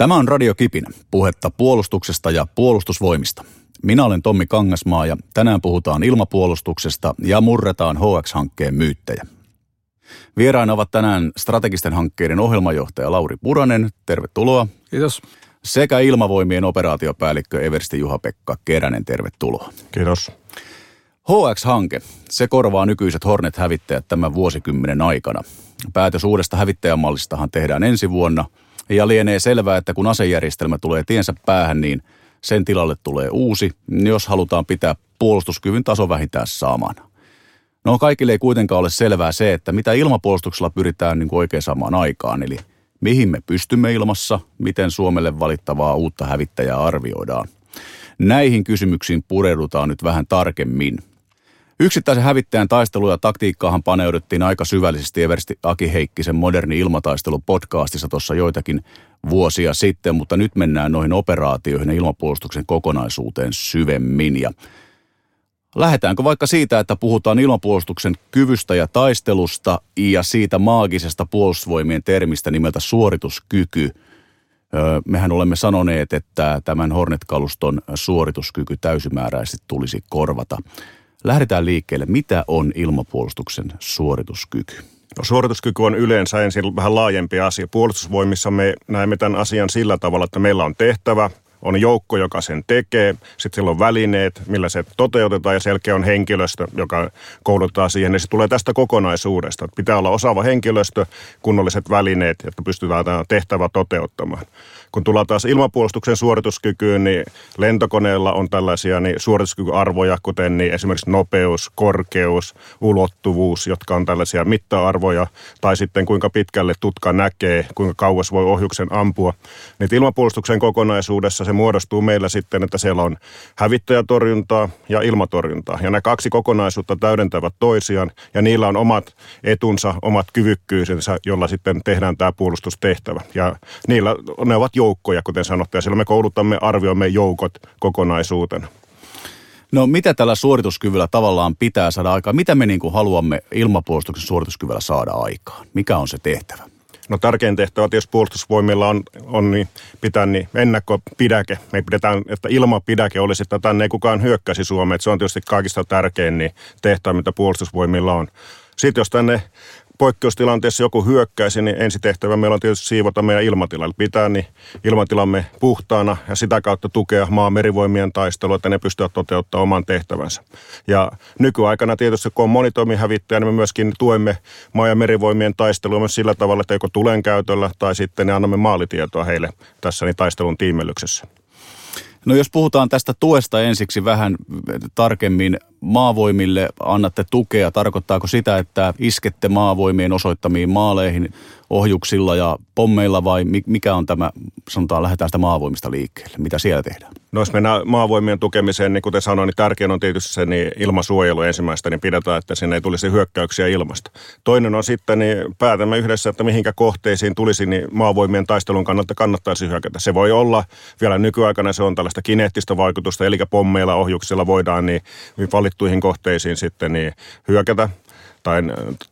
Tämä on Radio Kipinä, puhetta puolustuksesta ja puolustusvoimista. Minä olen Tommi Kangasmaa ja tänään puhutaan ilmapuolustuksesta ja murretaan HX-hankkeen myyttejä. Vieraina ovat tänään strategisten hankkeiden ohjelmajohtaja Lauri Puranen, tervetuloa. Kiitos. Sekä ilmavoimien operaatiopäällikkö Eversti Juha-Pekka Keränen, tervetuloa. Kiitos. HX-hanke, se korvaa nykyiset Hornet-hävittäjät tämän vuosikymmenen aikana. Päätös uudesta hävittäjämallistahan tehdään ensi vuonna – ja lienee selvää, että kun asejärjestelmä tulee tiensä päähän, niin sen tilalle tulee uusi, jos halutaan pitää puolustuskyvyn taso vähintään samana. No kaikille ei kuitenkaan ole selvää se, että mitä ilmapuolustuksella pyritään niin oikein samaan aikaan, eli mihin me pystymme ilmassa, miten Suomelle valittavaa uutta hävittäjää arvioidaan. Näihin kysymyksiin pureudutaan nyt vähän tarkemmin – Yksittäisen hävittäjän taistelu ja taktiikkaahan paneuduttiin aika syvällisesti Eversti Aki Heikkisen moderni ilmataistelu podcastissa tuossa joitakin vuosia sitten, mutta nyt mennään noihin operaatioihin ja ilmapuolustuksen kokonaisuuteen syvemmin. Ja lähdetäänkö vaikka siitä, että puhutaan ilmapuolustuksen kyvystä ja taistelusta ja siitä maagisesta puolustusvoimien termistä nimeltä suorituskyky – Mehän olemme sanoneet, että tämän Hornet-kaluston suorituskyky täysimääräisesti tulisi korvata. Lähdetään liikkeelle. Mitä on ilmapuolustuksen suorituskyky? No, suorituskyky on yleensä ensin vähän laajempi asia. Puolustusvoimissa me näemme tämän asian sillä tavalla, että meillä on tehtävä, on joukko, joka sen tekee, sitten sillä on välineet, millä se toteutetaan ja selkeä on henkilöstö, joka koulutetaan siihen. Ja se tulee tästä kokonaisuudesta. Pitää olla osaava henkilöstö, kunnolliset välineet, jotta pystytään tämä tehtävä toteuttamaan. Kun tullaan taas ilmapuolustuksen suorituskykyyn, niin lentokoneella on tällaisia niin suorituskykyarvoja, kuten niin esimerkiksi nopeus, korkeus, ulottuvuus, jotka on tällaisia mitta-arvoja, tai sitten kuinka pitkälle tutka näkee, kuinka kauas voi ohjuksen ampua. Niin ilmapuolustuksen kokonaisuudessa se muodostuu meillä sitten, että siellä on hävittäjätorjuntaa ja ilmatorjuntaa. Ja nämä kaksi kokonaisuutta täydentävät toisiaan, ja niillä on omat etunsa, omat kyvykkyysensä, jolla sitten tehdään tämä puolustustehtävä. Ja niillä ne ovat joukkoja, kuten sanottu, ja silloin me koulutamme, arvioimme joukot kokonaisuutena. No mitä tällä suorituskyvyllä tavallaan pitää saada aikaan? Mitä me niin kuin haluamme ilmapuolustuksen suorituskyvyllä saada aikaan? Mikä on se tehtävä? No tärkein tehtävä jos puolustusvoimilla on, on niin pitää niin ennakkopidäke. Me pidetään, että ilmapidäke olisi, että tänne ei kukaan hyökkäisi Suomeen. Se on tietysti kaikista tärkein niin tehtävä, mitä puolustusvoimilla on. Sitten jos tänne poikkeustilanteessa joku hyökkäisi, niin ensitehtävä meillä on tietysti siivota meidän ilmatilalle. Pitää niin ilmatilamme puhtaana ja sitä kautta tukea maa merivoimien taistelua, että ne pystyvät toteuttamaan oman tehtävänsä. Ja nykyaikana tietysti, kun on monitoimihävittäjä, niin me myöskin tuemme maa- ja merivoimien taistelua myös sillä tavalla, että joko tulen käytöllä tai sitten ne annamme maalitietoa heille tässä niin taistelun tiimellyksessä. No jos puhutaan tästä tuesta ensiksi vähän tarkemmin, maavoimille annatte tukea, tarkoittaako sitä, että iskette maavoimien osoittamiin maaleihin ohjuksilla ja pommeilla vai mikä on tämä, sanotaan lähdetään sitä maavoimista liikkeelle, mitä siellä tehdään? No jos mennään maavoimien tukemiseen, niin kuten sanoin, niin tärkein on tietysti se niin ilmasuojelu ensimmäistä, niin pidetään, että sinne ei tulisi hyökkäyksiä ilmasta. Toinen on sitten, niin päätämme yhdessä, että mihinkä kohteisiin tulisi, niin maavoimien taistelun kannalta kannattaisi hyökätä. Se voi olla, vielä nykyaikana se on tällaista kineettistä vaikutusta, eli pommeilla ohjuksilla voidaan niin valittuihin kohteisiin sitten niin hyökätä tai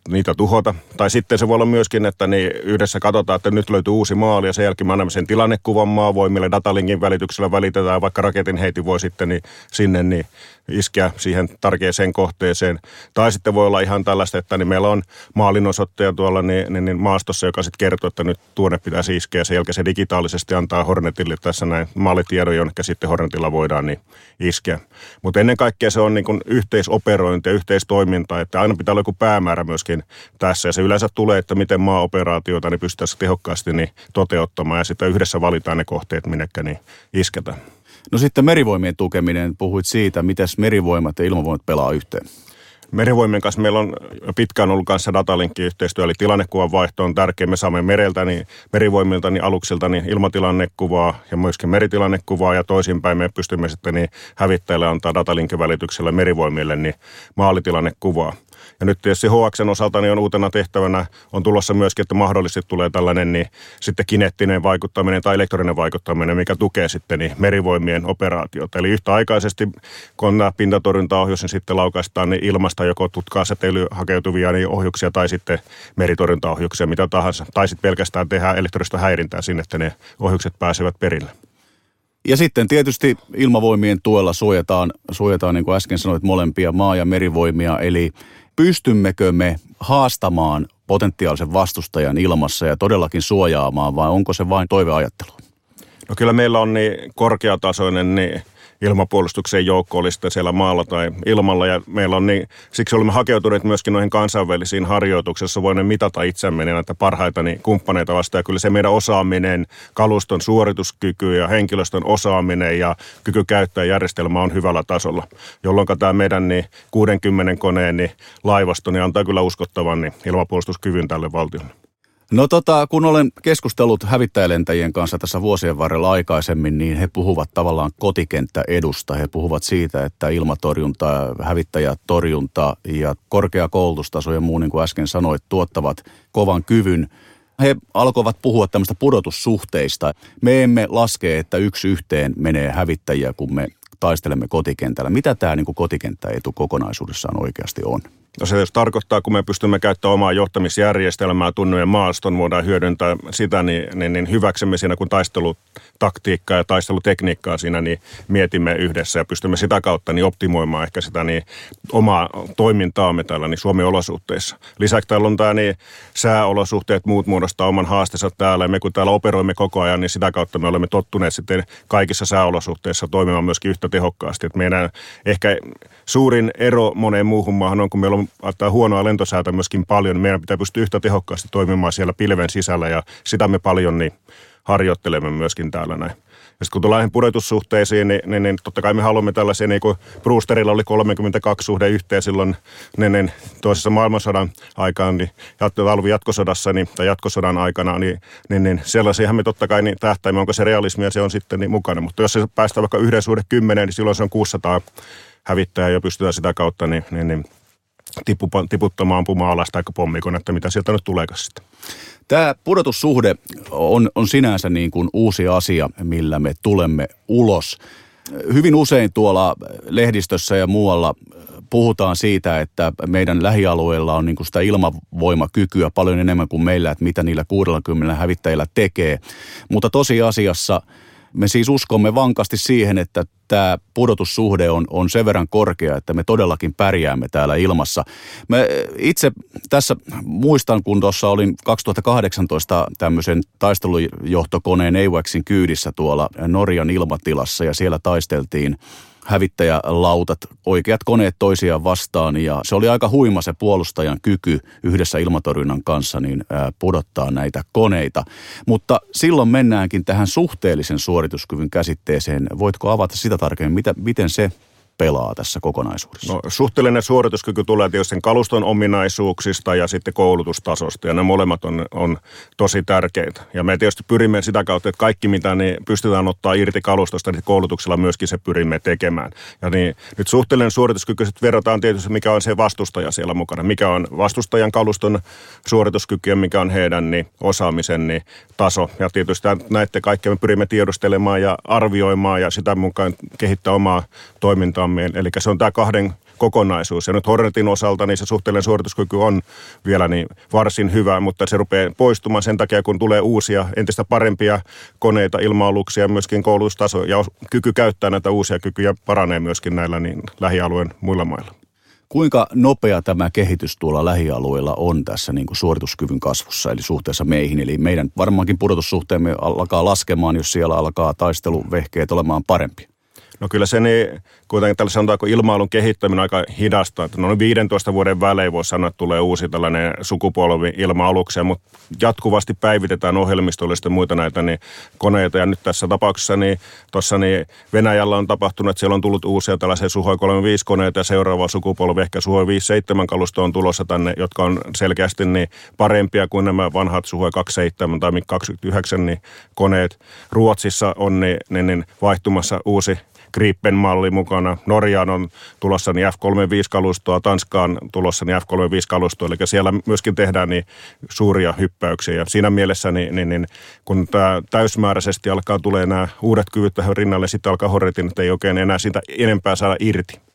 niitä tuhota. Tai sitten se voi olla myöskin, että niin yhdessä katsotaan, että nyt löytyy uusi maali ja sen jälkeen me annamme sen tilannekuvan maavoimille, datalinkin välityksellä välitetään, vaikka raketin heiti voi sitten niin sinne niin iskeä siihen tärkeäseen kohteeseen. Tai sitten voi olla ihan tällaista, että niin meillä on maalinosoittaja tuolla niin, niin, niin maastossa, joka sitten kertoo, että nyt tuonne pitäisi iskeä. Sen jälkeen se digitaalisesti antaa Hornetille tässä näin maalitiedon, jonne sitten Hornetilla voidaan niin iskeä. Mutta ennen kaikkea se on niin kuin yhteisoperointi ja yhteistoiminta, että aina pitää olla joku päämäärä myöskin tässä. Ja se yleensä tulee, että miten maaoperaatioita niin pystytään tehokkaasti niin toteuttamaan ja sitten yhdessä valitaan ne kohteet, minnekä niin isketään. No sitten merivoimien tukeminen, puhuit siitä, miten merivoimat ja ilmavoimat pelaa yhteen. Merivoimien kanssa meillä on pitkään ollut kanssa datalinkki-yhteistyö, eli tilannekuvan vaihto on tärkeä. Me saamme mereltä, niin merivoimilta, niin aluksilta niin ilmatilannekuvaa ja myöskin meritilannekuvaa ja toisinpäin me pystymme sitten niin hävittäjille antaa datalinkin välityksellä merivoimille niin maalitilannekuvaa. Ja nyt tietysti HXn osalta niin on uutena tehtävänä, on tulossa myöskin, että mahdollisesti tulee tällainen niin sitten kinettinen vaikuttaminen tai elektroninen vaikuttaminen, mikä tukee sitten niin merivoimien operaatiota. Eli yhtäaikaisesti, kun on pintatorjuntaohjus, niin sitten laukaistaan niin ilmasta joko tutkaa säteilyhakeutuvia niin ohjuksia tai sitten meritorjuntaohjuksia, mitä tahansa. Tai sitten pelkästään tehdään elektronista häirintää sinne, että ne ohjukset pääsevät perille. Ja sitten tietysti ilmavoimien tuella suojataan, suojataan niin kuin äsken sanoit, molempia maa- ja merivoimia. Eli pystymmekö me haastamaan potentiaalisen vastustajan ilmassa ja todellakin suojaamaan vai onko se vain toiveajattelu? No kyllä meillä on niin korkeatasoinen niin ilmapuolustuksen joukko oli sitten siellä maalla tai ilmalla. Ja meillä on niin, siksi olemme hakeutuneet myöskin noihin kansainvälisiin harjoituksissa, voimme mitata itsemme niin näitä parhaita niin kumppaneita vastaan. Ja kyllä se meidän osaaminen, kaluston suorituskyky ja henkilöstön osaaminen ja kyky käyttää järjestelmää on hyvällä tasolla, jolloin tämä meidän niin 60 koneen niin laivasto niin antaa kyllä uskottavan niin ilmapuolustuskyvyn tälle valtiolle. No tota, kun olen keskustellut hävittäjälentäjien kanssa tässä vuosien varrella aikaisemmin, niin he puhuvat tavallaan kotikenttäedusta. He puhuvat siitä, että ilmatorjunta, hävittäjätorjunta ja korkea koulutustaso ja muu, niin kuin äsken sanoit, tuottavat kovan kyvyn. He alkoivat puhua tämmöistä pudotussuhteista. Me emme laske, että yksi yhteen menee hävittäjiä, kun me taistelemme kotikentällä. Mitä tämä niin kotikenttäetu kokonaisuudessaan oikeasti on? No se jos tarkoittaa, kun me pystymme käyttämään omaa johtamisjärjestelmää, tunnujen maaston, voidaan hyödyntää sitä, niin, niin, niin hyväksemme siinä, kun taistelutaktiikkaa ja taistelutekniikkaa siinä, niin mietimme yhdessä ja pystymme sitä kautta niin optimoimaan ehkä sitä niin omaa toimintaamme täällä niin Suomen olosuhteissa. Lisäksi täällä on tämä niin sääolosuhteet, muut muodostaa oman haasteensa täällä ja me kun täällä operoimme koko ajan, niin sitä kautta me olemme tottuneet sitten kaikissa sääolosuhteissa toimimaan myöskin yhtä tehokkaasti. Että meidän ehkä suurin ero moneen muuhun maahan on, kun meillä on ottaa huonoa lentosäätä myöskin paljon, niin meidän pitää pystyä yhtä tehokkaasti toimimaan siellä pilven sisällä ja sitä me paljon niin harjoittelemme myöskin täällä näin. Ja sitten kun tullaan pudotussuhteisiin, niin, niin, niin, totta kai me haluamme tällaisia, niin kuin Brewsterilla oli 32 suhde yhteen silloin niin, niin, toisessa maailmansodan aikaan, niin talvi jatkosodassa niin, tai jatkosodan aikana, niin, niin, niin sellaisiahan me totta kai niin tähtäimme, onko se realismia, se on sitten niin mukana. Mutta jos se päästään vaikka yhden suhde kymmeneen, niin silloin se on 600 hävittäjää ja pystytään sitä kautta niin, niin, niin tiputtamaan ampumaan alas tai pommikonetta, mitä sieltä nyt tuleekaan sitten. Tämä pudotussuhde on, on sinänsä niin kuin uusi asia, millä me tulemme ulos. Hyvin usein tuolla lehdistössä ja muualla puhutaan siitä, että meidän lähialueilla on niin kuin sitä ilmavoimakykyä paljon enemmän kuin meillä, että mitä niillä 60 hävittäjillä tekee. Mutta tosiasiassa me siis uskomme vankasti siihen, että tämä pudotussuhde on, on sen verran korkea, että me todellakin pärjäämme täällä ilmassa. Mä itse tässä muistan, kun tuossa olin 2018 tämmöisen taistelujohtokoneen AWACSin kyydissä tuolla Norjan ilmatilassa ja siellä taisteltiin hävittäjälautat, oikeat koneet toisiaan vastaan ja se oli aika huima se puolustajan kyky yhdessä ilmatorjunnan kanssa niin pudottaa näitä koneita. Mutta silloin mennäänkin tähän suhteellisen suorituskyvyn käsitteeseen. Voitko avata sitä tarkemmin, mitä, miten se pelaa tässä kokonaisuudessa? No, suhteellinen suorituskyky tulee tietysti sen kaluston ominaisuuksista ja sitten koulutustasosta, ja ne molemmat on, on tosi tärkeitä. Ja me tietysti pyrimme sitä kautta, että kaikki mitä niin pystytään ottaa irti kalustosta, niin koulutuksella myöskin se pyrimme tekemään. Ja niin, nyt suhteellinen suorituskyky sitten verrataan tietysti, mikä on se vastustaja siellä mukana, mikä on vastustajan kaluston suorituskyky ja mikä on heidän niin, osaamisen niin, taso. Ja tietysti näette kaikkea me pyrimme tiedustelemaan ja arvioimaan ja sitä mukaan kehittää omaa toimintaa useammin. Eli se on tämä kahden kokonaisuus. Ja nyt Hornetin osalta niin se suhteellinen suorituskyky on vielä niin varsin hyvä, mutta se rupeaa poistumaan sen takia, kun tulee uusia, entistä parempia koneita, ilma-aluksia myöskin koulutustaso ja kyky käyttää näitä uusia kykyjä paranee myöskin näillä niin lähialueen muilla mailla. Kuinka nopea tämä kehitys tuolla lähialueilla on tässä niin kuin suorituskyvyn kasvussa, eli suhteessa meihin? Eli meidän varmaankin pudotussuhteemme alkaa laskemaan, jos siellä alkaa taisteluvehkeet olemaan parempi. No kyllä se niin, kuten tällä sanotaanko ilmailun kehittäminen aika hidasta. Että noin 15 vuoden välein voi sanoa, että tulee uusi tällainen sukupolvi ilma-aluksia, mutta jatkuvasti päivitetään ohjelmistollisesti muita näitä niin, koneita. Ja nyt tässä tapauksessa niin, tuossa niin Venäjällä on tapahtunut, että siellä on tullut uusia tällaisia Suhoi 35 koneita ja seuraava sukupolvi, ehkä Suhoi 57 kalusto on tulossa tänne, jotka on selkeästi niin parempia kuin nämä vanhat Suhoi 27 tai 29 niin koneet. Ruotsissa on niin, niin, niin vaihtumassa uusi Gripen-malli mukana. Norjaan on tulossa niin F-35-kalustoa, Tanskaan tulossa niin F-35-kalustoa, eli siellä myöskin tehdään niin suuria hyppäyksiä. Ja siinä mielessä, niin, niin, niin kun tämä täysmääräisesti alkaa tulee nämä uudet kyvyt tähän rinnalle, sitten alkaa horretin, että ei oikein enää siitä enempää saada irti.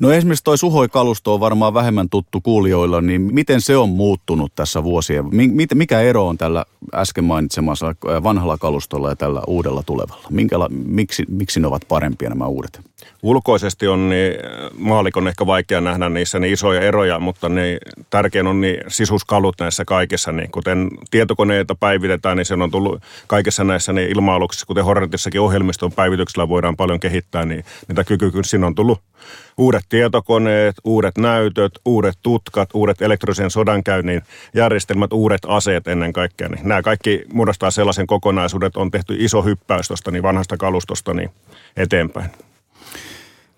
No esimerkiksi toi Suhoi-kalusto on varmaan vähemmän tuttu kuulijoilla, niin miten se on muuttunut tässä vuosien? Mikä ero on tällä äsken mainitsemassa vanhalla kalustolla ja tällä uudella tulevalla? Minkäla, miksi, miksi ne ovat parempia nämä uudet? Ulkoisesti on niin, maalikon ehkä vaikea nähdä niissä niin isoja eroja, mutta niin, tärkein on niin sisuskalut näissä kaikissa. Niin, kuten tietokoneita päivitetään, niin se on tullut kaikissa näissä niin ilma-aluksissa, kuten Hornetissakin ohjelmiston päivityksellä voidaan paljon kehittää, niin niitä kykyä siinä on tullut uudet tietokoneet, uudet näytöt, uudet tutkat, uudet elektrisen sodankäynnin järjestelmät, uudet aseet ennen kaikkea. Niin nämä kaikki muodostaa sellaisen kokonaisuuden, että on tehty iso hyppäys tuosta niin vanhasta kalustosta niin eteenpäin.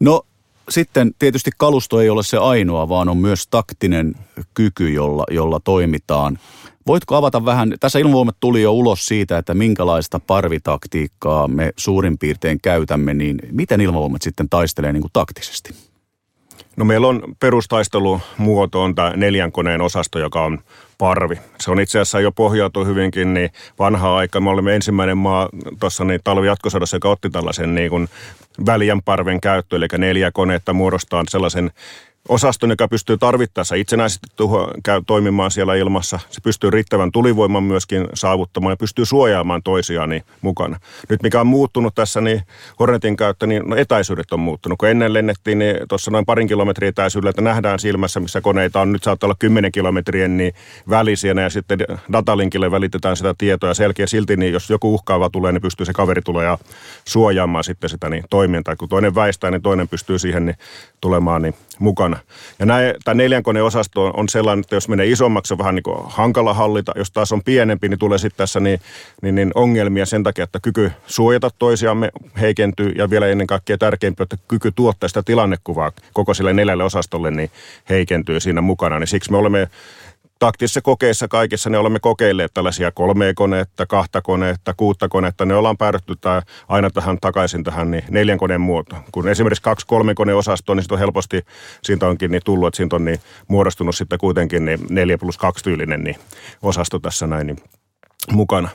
No sitten tietysti kalusto ei ole se ainoa, vaan on myös taktinen kyky, jolla, jolla toimitaan. Voitko avata vähän, tässä ilmavoimat tuli jo ulos siitä, että minkälaista parvitaktiikkaa me suurin piirtein käytämme, niin miten ilmavoimat sitten taistelee niin kuin taktisesti? No meillä on perustaistelumuoto on tämä neljän koneen osasto, joka on parvi. Se on itse asiassa jo pohjautu hyvinkin niin vanhaa aikaa. Me olemme ensimmäinen maa tuossa niin talvi jatkosodassa, joka otti tällaisen niin kuin väljän parven käyttö, eli neljä konetta muodostaa sellaisen osaston, joka pystyy tarvittaessa itsenäisesti tuho, käy toimimaan siellä ilmassa. Se pystyy riittävän tulivoiman myöskin saavuttamaan ja pystyy suojaamaan toisiaan niin mukana. Nyt mikä on muuttunut tässä, niin Hornetin käyttö, niin no etäisyydet on muuttunut. Kun ennen lennettiin niin tuossa noin parin kilometrin etäisyydellä, että nähdään silmässä, missä koneita on. Nyt saattaa olla 10 kilometrien niin välisiä ja sitten datalinkille välitetään sitä tietoa. Selkeä silti, niin jos joku uhkaava tulee, niin pystyy se kaveri tulee ja suojaamaan sitten sitä niin toimintaa. Kun toinen väistää, niin toinen pystyy siihen niin tulemaan niin mukana. Ja näin, tämä neljän koneen osasto on sellainen, että jos menee isommaksi, on vähän niin kuin hankala hallita. Jos taas on pienempi, niin tulee sitten tässä niin, niin, niin ongelmia sen takia, että kyky suojata toisiamme heikentyy ja vielä ennen kaikkea tärkeämpi, että kyky tuottaa sitä tilannekuvaa koko sille neljälle osastolle niin heikentyy siinä mukana. Niin siksi me olemme taktisissa kokeissa kaikissa ne olemme kokeilleet tällaisia kolme konetta, kahta konetta, kuutta konetta. Ne ollaan päädytty aina tähän takaisin tähän niin neljän koneen muotoon. Kun esimerkiksi kaksi kolme osastoa, niin on helposti, siitä onkin niin tullut, että siitä on niin muodostunut sitten kuitenkin niin neljä plus kaksi tyylinen niin osasto tässä näin niin mukana.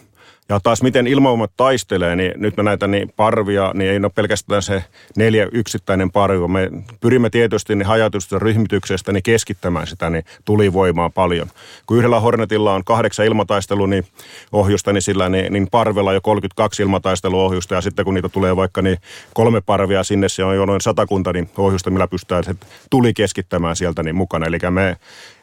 Ja taas miten ilmavoimat taistelee, niin nyt me näitä niin parvia, niin ei ole pelkästään se neljä yksittäinen parvi, vaan me pyrimme tietysti niin hajautusta ryhmityksestä niin keskittämään sitä niin tulivoimaa paljon. Kun yhdellä Hornetilla on kahdeksan ilmataistelu niin ohjusta, niin sillä niin, niin parvella jo 32 ilmataisteluohjusta ja sitten kun niitä tulee vaikka niin kolme parvia sinne, se on jo noin satakunta niin ohjusta, millä pystytään se tuli keskittämään sieltä niin mukana. Eli me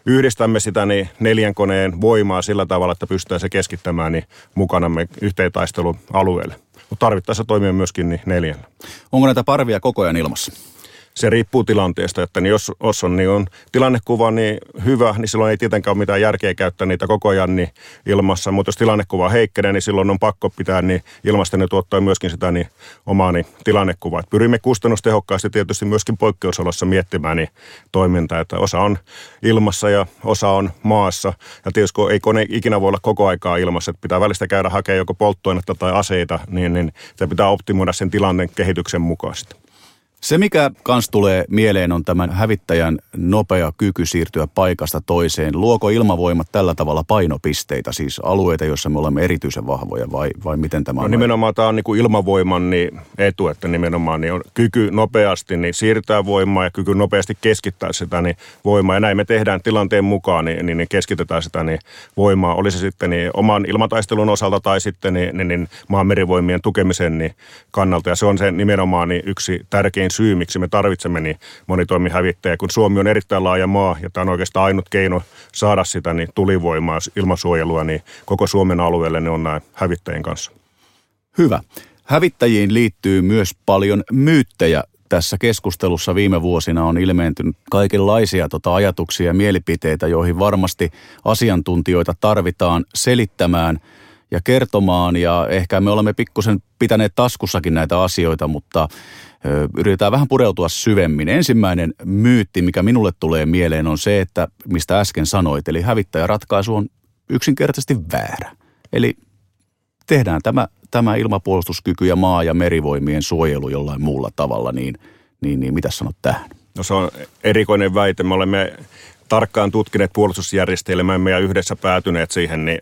yhdistämme sitä niin neljän koneen voimaa sillä tavalla, että pystytään se keskittämään niin mukanamme yhteentaistelualueelle. Mutta tarvittaessa toimia myöskin niin neljällä. Onko näitä parvia koko ajan ilmassa? Se riippuu tilanteesta, että niin jos, jos on, niin on tilannekuva niin hyvä, niin silloin ei tietenkään ole mitään järkeä käyttää niitä koko ajan niin ilmassa, mutta jos tilannekuva heikkenee, niin silloin on pakko pitää niin ilmasta ne tuottaa myöskin sitä niin omaa niin tilannekuvaa. pyrimme kustannustehokkaasti tietysti myöskin poikkeusolossa miettimään niin toimintaa, että osa on ilmassa ja osa on maassa. Ja tietysti ei kone ikinä voi olla koko aikaa ilmassa, että pitää välistä käydä hakemaan joko polttoainetta tai aseita, niin, niin se pitää optimoida sen tilanteen kehityksen mukaisesti. Se, mikä kans tulee mieleen, on tämän hävittäjän nopea kyky siirtyä paikasta toiseen. Luoko ilmavoimat tällä tavalla painopisteitä, siis alueita, joissa me olemme erityisen vahvoja, vai, vai miten tämä no on? No nimenomaan tämä on niin kuin ilmavoiman niin etu, että nimenomaan niin on kyky nopeasti niin siirtää voimaa ja kyky nopeasti keskittää sitä niin voimaa. Ja näin me tehdään tilanteen mukaan, niin, niin, niin keskitetään sitä niin voimaa. Oli se sitten niin oman ilmataistelun osalta tai sitten niin, niin, niin maan merivoimien tukemisen niin kannalta. Ja se on se nimenomaan niin yksi tärkein tärkein syy, miksi me tarvitsemme niin monitoimihävittäjä, kun Suomi on erittäin laaja maa ja tämä on oikeastaan ainut keino saada sitä niin tulivoimaa, ilmasuojelua niin koko Suomen alueelle, niin on näin hävittäjien kanssa. Hyvä. Hävittäjiin liittyy myös paljon myyttejä. Tässä keskustelussa viime vuosina on ilmeentynyt kaikenlaisia tota ajatuksia ja mielipiteitä, joihin varmasti asiantuntijoita tarvitaan selittämään – ja kertomaan ja ehkä me olemme pikkusen pitäneet taskussakin näitä asioita, mutta yritetään vähän pureutua syvemmin. Ensimmäinen myytti, mikä minulle tulee mieleen, on se, että mistä äsken sanoit, eli hävittäjäratkaisu on yksinkertaisesti väärä. Eli tehdään tämä tämä ilmapuolustuskyky ja maa- ja merivoimien suojelu jollain muulla tavalla, niin, niin, niin mitä sanot tähän? No se on erikoinen väite. Me olemme tarkkaan tutkineet puolustusjärjestelmäämme ja yhdessä päätyneet siihen, niin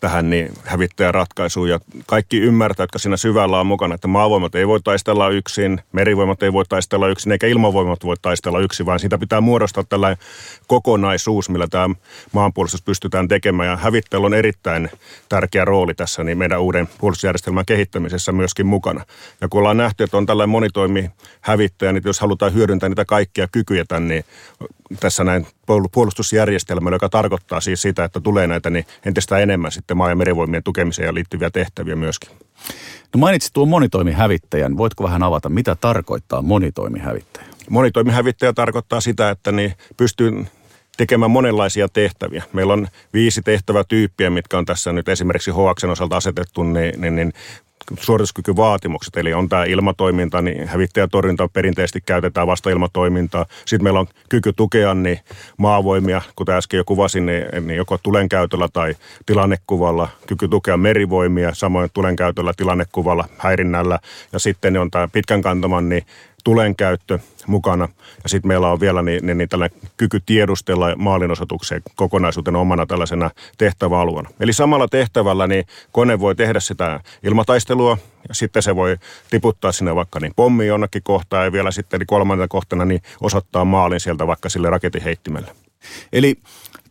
tähän niin hävittäjäratkaisuun. Ja kaikki ymmärtää, jotka siinä syvällä on mukana, että maavoimat ei voi taistella yksin, merivoimat ei voi taistella yksin, eikä ilmavoimat voi taistella yksin, vaan siitä pitää muodostaa tällainen kokonaisuus, millä tämä maanpuolustus pystytään tekemään. Ja hävittäjällä on erittäin tärkeä rooli tässä niin meidän uuden puolustusjärjestelmän kehittämisessä myöskin mukana. Ja kun ollaan nähty, että on tällainen monitoimi hävittäjä, niin jos halutaan hyödyntää niitä kaikkia kykyjä tämän, niin tässä näin puolustusjärjestelmällä, joka tarkoittaa siis sitä, että tulee näitä niin entistä enemmän sitten maa- ja merivoimien tukemiseen ja liittyviä tehtäviä myöskin. No mainitsit tuon monitoimihävittäjän. Voitko vähän avata, mitä tarkoittaa monitoimihävittäjä? Monitoimihävittäjä tarkoittaa sitä, että niin pystyy tekemään monenlaisia tehtäviä. Meillä on viisi tehtävätyyppiä, mitkä on tässä nyt esimerkiksi HX osalta asetettu, niin, niin, niin suorituskykyvaatimukset, eli on tämä ilmatoiminta, niin hävittäjätorjunta perinteisesti käytetään vasta ilmatoimintaa. Sitten meillä on kyky tukea niin maavoimia, kuten äsken jo kuvasin, niin, niin joko tulenkäytöllä tai tilannekuvalla, kyky tukea merivoimia, samoin tulenkäytöllä, tilannekuvalla, häirinnällä, ja sitten on tämä pitkän kantaman niin tulen käyttö mukana. Ja sitten meillä on vielä niin, niin, niin tällainen kyky tiedustella maalinosoitukseen kokonaisuutena omana tällaisena tehtäväalueena. Eli samalla tehtävällä niin kone voi tehdä sitä ilmataistelua, ja sitten se voi tiputtaa sinne vaikka niin pommi jonnekin kohtaan, ja vielä sitten niin kolmantena kohtana niin osoittaa maalin sieltä vaikka sille raketinheittimelle. Eli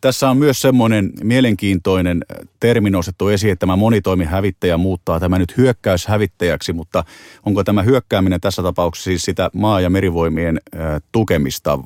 tässä on myös semmoinen mielenkiintoinen termi nostettu esiin, että tämä monitoimihävittäjä muuttaa tämä nyt hyökkäyshävittäjäksi, mutta onko tämä hyökkääminen tässä tapauksessa siis sitä maa- ja merivoimien tukemista?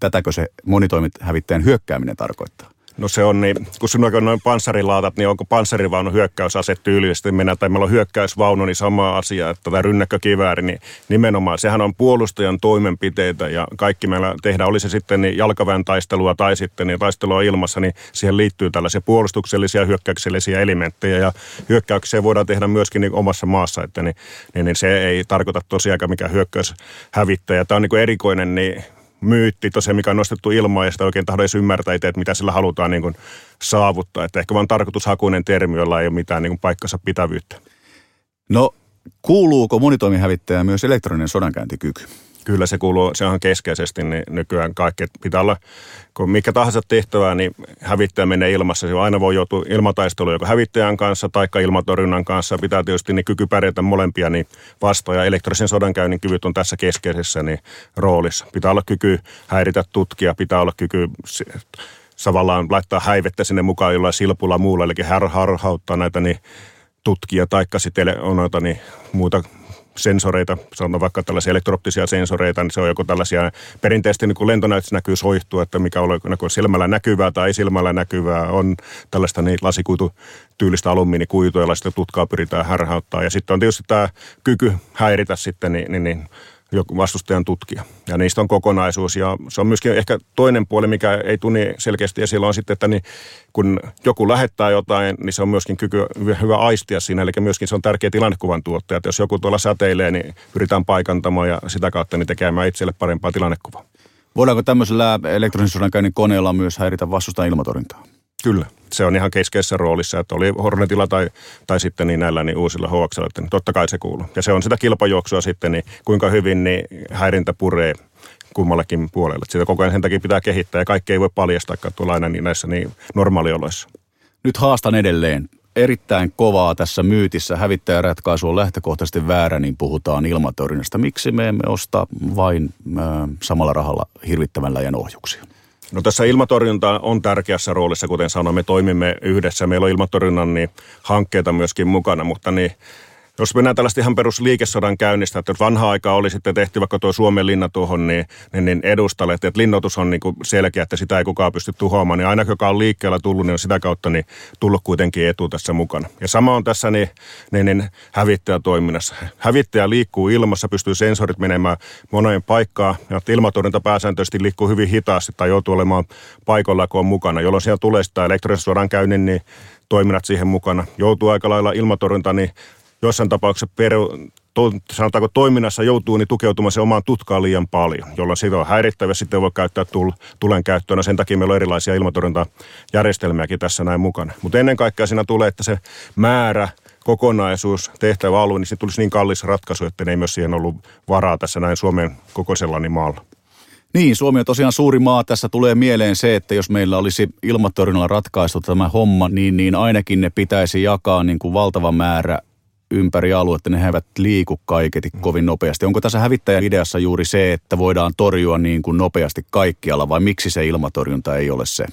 Tätäkö se monitoimihävittäjän hyökkääminen tarkoittaa? No se on niin, kun sinulla on noin panssarilaatat, niin onko panssarivaunu hyökkäysase tyylisesti mennä, tai meillä on hyökkäysvaunu, niin sama asia, että tämä rynnäkkökivääri, niin nimenomaan sehän on puolustajan toimenpiteitä ja kaikki meillä tehdään, oli se sitten niin jalkaväen taistelua tai sitten niin taistelua ilmassa, niin siihen liittyy tällaisia puolustuksellisia hyökkäyksellisiä elementtejä ja hyökkäyksiä voidaan tehdä myöskin niin omassa maassa, että niin, niin, niin se ei tarkoita tosiaan mikään hyökkäyshävittäjä. Tämä on niin erikoinen niin myytti tosiaan, mikä on nostettu ilmaan ja sitä oikein tahdo edes ymmärtää itse, että mitä sillä halutaan niin kuin saavuttaa. Että ehkä vaan tarkoitushakuinen termi, jolla ei ole mitään niin kuin paikkansa pitävyyttä. No, kuuluuko monitoimihävittäjä myös elektroninen sodankäyntikyky? Kyllä se kuuluu, se on keskeisesti niin nykyään kaikki. Pitää olla, kun mikä tahansa tehtävää, niin hävittäjä menee ilmassa. Se aina voi joutua ilmataisteluun joko hävittäjän kanssa tai ilmatorjunnan kanssa. Pitää tietysti niin kyky pärjätä molempia niin vastaan. Ja elektrisen sodankäynnin kyvyt on tässä keskeisessä niin roolissa. Pitää olla kyky häiritä tutkia, pitää olla kyky tavallaan laittaa häivettä sinne mukaan jollain silpulla muulla, eli harhauttaa näitä niin tutkia, taikka sitten on noita niin muuta sensoreita, sanotaan vaikka tällaisia elektroptisia sensoreita, niin se on joko tällaisia perinteisesti niin lentonäytössä näkyy soihtua, että mikä on niin silmällä näkyvää tai ei silmällä näkyvää, on tällaista niin lasikuitu tyylistä alumiinikuitua, jolla sitten tutkaa pyritään härhauttaa. Ja sitten on tietysti tämä kyky häiritä sitten niin, niin, niin joku vastustajan tutkija. Ja niistä on kokonaisuus. Ja se on myöskin ehkä toinen puoli, mikä ei tunni selkeästi esillä, on sitten, että niin, kun joku lähettää jotain, niin se on myöskin kyky hyvä aistia siinä. Eli myöskin se on tärkeä tilannekuvan tuottaja. Että jos joku tuolla säteilee, niin pyritään paikantamaan ja sitä kautta niin tekemään itselle parempaa tilannekuvaa. Voidaanko tämmöisellä elektronisen sodankäynnin koneella myös häiritä vastustajan ilmatorjuntaa? Kyllä, se on ihan keskeisessä roolissa, että oli Hornetilla tai, tai sitten niin näillä niin uusilla HX, että niin totta kai se kuuluu. Ja se on sitä kilpajuoksua sitten, niin kuinka hyvin niin häirintä puree kummallakin puolella. Sitä koko ajan sen takia pitää kehittää ja kaikki ei voi paljastaa tuolla aina niin näissä niin normaalioloissa. Nyt haastan edelleen. Erittäin kovaa tässä myytissä. Hävittäjäratkaisu on lähtökohtaisesti väärä, niin puhutaan ilmatorjunnasta. Miksi me emme osta vain samalla rahalla hirvittävän läjän ohjuksia? No tässä ilmatorjunta on tärkeässä roolissa, kuten sanoin, me toimimme yhdessä. Meillä on ilmatorjunnan niin, hankkeita myöskin mukana, mutta niin, jos mennään tällaista ihan perus liikesodan käynnistä, että vanha aika oli sitten tehty vaikka tuo Suomen linna tuohon niin, niin, niin edustalle, että, että linnoitus on niin kuin selkeä, että sitä ei kukaan pysty tuhoamaan, niin aina joka on liikkeellä tullut, niin on sitä kautta niin tullut kuitenkin etu tässä mukana. Ja sama on tässä niin, niin, niin hävittäjätoiminnassa. Hävittäjä liikkuu ilmassa, pystyy sensorit menemään moneen paikkaan, ja ilmatorjunta pääsääntöisesti liikkuu hyvin hitaasti tai joutuu olemaan paikoilla, kun on mukana, jolloin siellä tulee sitä elektronisen sodan käynnin, niin toiminnat siihen mukana. Joutuu aika lailla ilmatorjunta, niin jossain tapauksessa peru, to, sanotaanko toiminnassa joutuu niin tukeutumaan se omaan tutkaan liian paljon, jolloin siitä on häirittävä, sitten voi käyttää tul, tulen käyttöön. Sen takia meillä on erilaisia ilmatorjuntajärjestelmiäkin tässä näin mukana. Mutta ennen kaikkea siinä tulee, että se määrä kokonaisuus, tehtävä alue, niin se tulisi niin kallis ratkaisu, että ne ei myös siihen ollut varaa tässä näin Suomen kokoisella niin maalla. Niin, Suomi on tosiaan suuri maa. Tässä tulee mieleen se, että jos meillä olisi ilmatorjunnalla ratkaistu tämä homma, niin, niin ainakin ne pitäisi jakaa niin kuin valtava määrä ympäri aluetta, ne eivät liiku kaiketi kovin nopeasti. Onko tässä hävittäjän ideassa juuri se, että voidaan torjua niin kuin nopeasti kaikkialla vai miksi se ilmatorjunta ei ole se?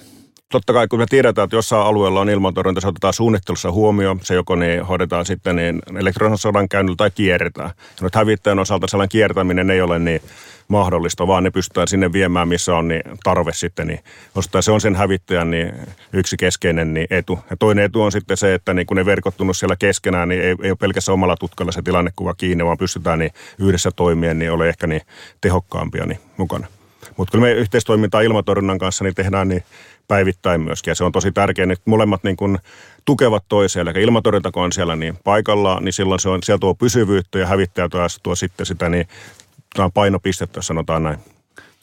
Totta kai kun me tiedetään, että jossain alueella on ilmatorjunta, se otetaan suunnittelussa huomioon. Se joko niin hoidetaan sitten niin elektronisen sodan käynnillä tai kierretään. Nyt hävittäjän osalta sellainen kiertäminen ei ole niin mahdollista, vaan ne pystytään sinne viemään, missä on niin tarve sitten. Niin ostaa. Se on sen hävittäjän niin yksi keskeinen niin etu. Ja toinen etu on sitten se, että niin kun ne verkottunut siellä keskenään, niin ei, ei ole pelkästään omalla tutkalla se tilannekuva kiinni, vaan pystytään niin yhdessä toimien, niin ole ehkä niin tehokkaampia niin mukana. Mutta kun me yhteistoimintaa ilmatorjunnan kanssa niin tehdään niin päivittäin myöskin. Ja se on tosi tärkeää, että molemmat niin kun tukevat toisiaan. Eli ilmatorjunta, kun on siellä niin paikallaan, niin silloin se on, siellä tuo pysyvyyttä ja hävittäjä tuo, tuo sitten sitä niin painopistettä, sanotaan näin.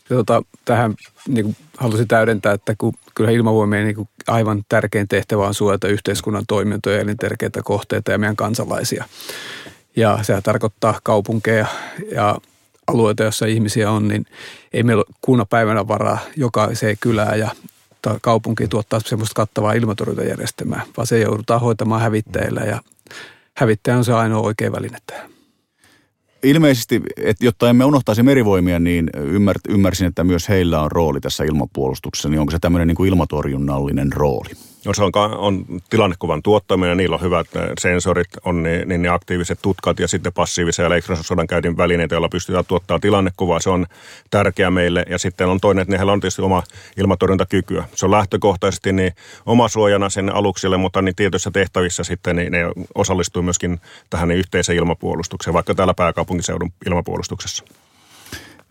Tota, tähän niin kuin halusin täydentää, että kun kyllä ilmavoimien niin kuin aivan tärkein tehtävä on suojata yhteiskunnan toimintoja, elintärkeitä kohteita ja meidän kansalaisia. Ja se tarkoittaa kaupunkeja ja alueita, joissa ihmisiä on, niin ei meillä kuuna päivänä varaa jokaiseen kylään ja kaupunki tuottaa semmoista kattavaa ilmatorjuntajärjestelmää, vaan se joudutaan hoitamaan hävittäjillä ja hävittäjä on se ainoa oikea väline tähän ilmeisesti, että jotta emme unohtaisi merivoimia, niin ymmär, ymmärsin, että myös heillä on rooli tässä ilmapuolustuksessa. Niin onko se tämmöinen niin kuin ilmatorjunnallinen rooli? No se on, on tilannekuvan tuottaminen, niillä on hyvät sensorit, on niin, niin ne aktiiviset tutkat ja sitten passiivisia elektronisen sodan käytin välineitä, joilla pystytään tuottaa tilannekuvaa. Se on tärkeä meille. Ja sitten on toinen, että heillä on tietysti oma ilmatorjuntakykyä. Se on lähtökohtaisesti niin oma suojana sen aluksille, mutta niin tietyissä tehtävissä sitten niin ne osallistuu myöskin tähän niin yhteiseen ilmapuolustukseen, vaikka täällä pääkaupunkiseudun ilmapuolustuksessa.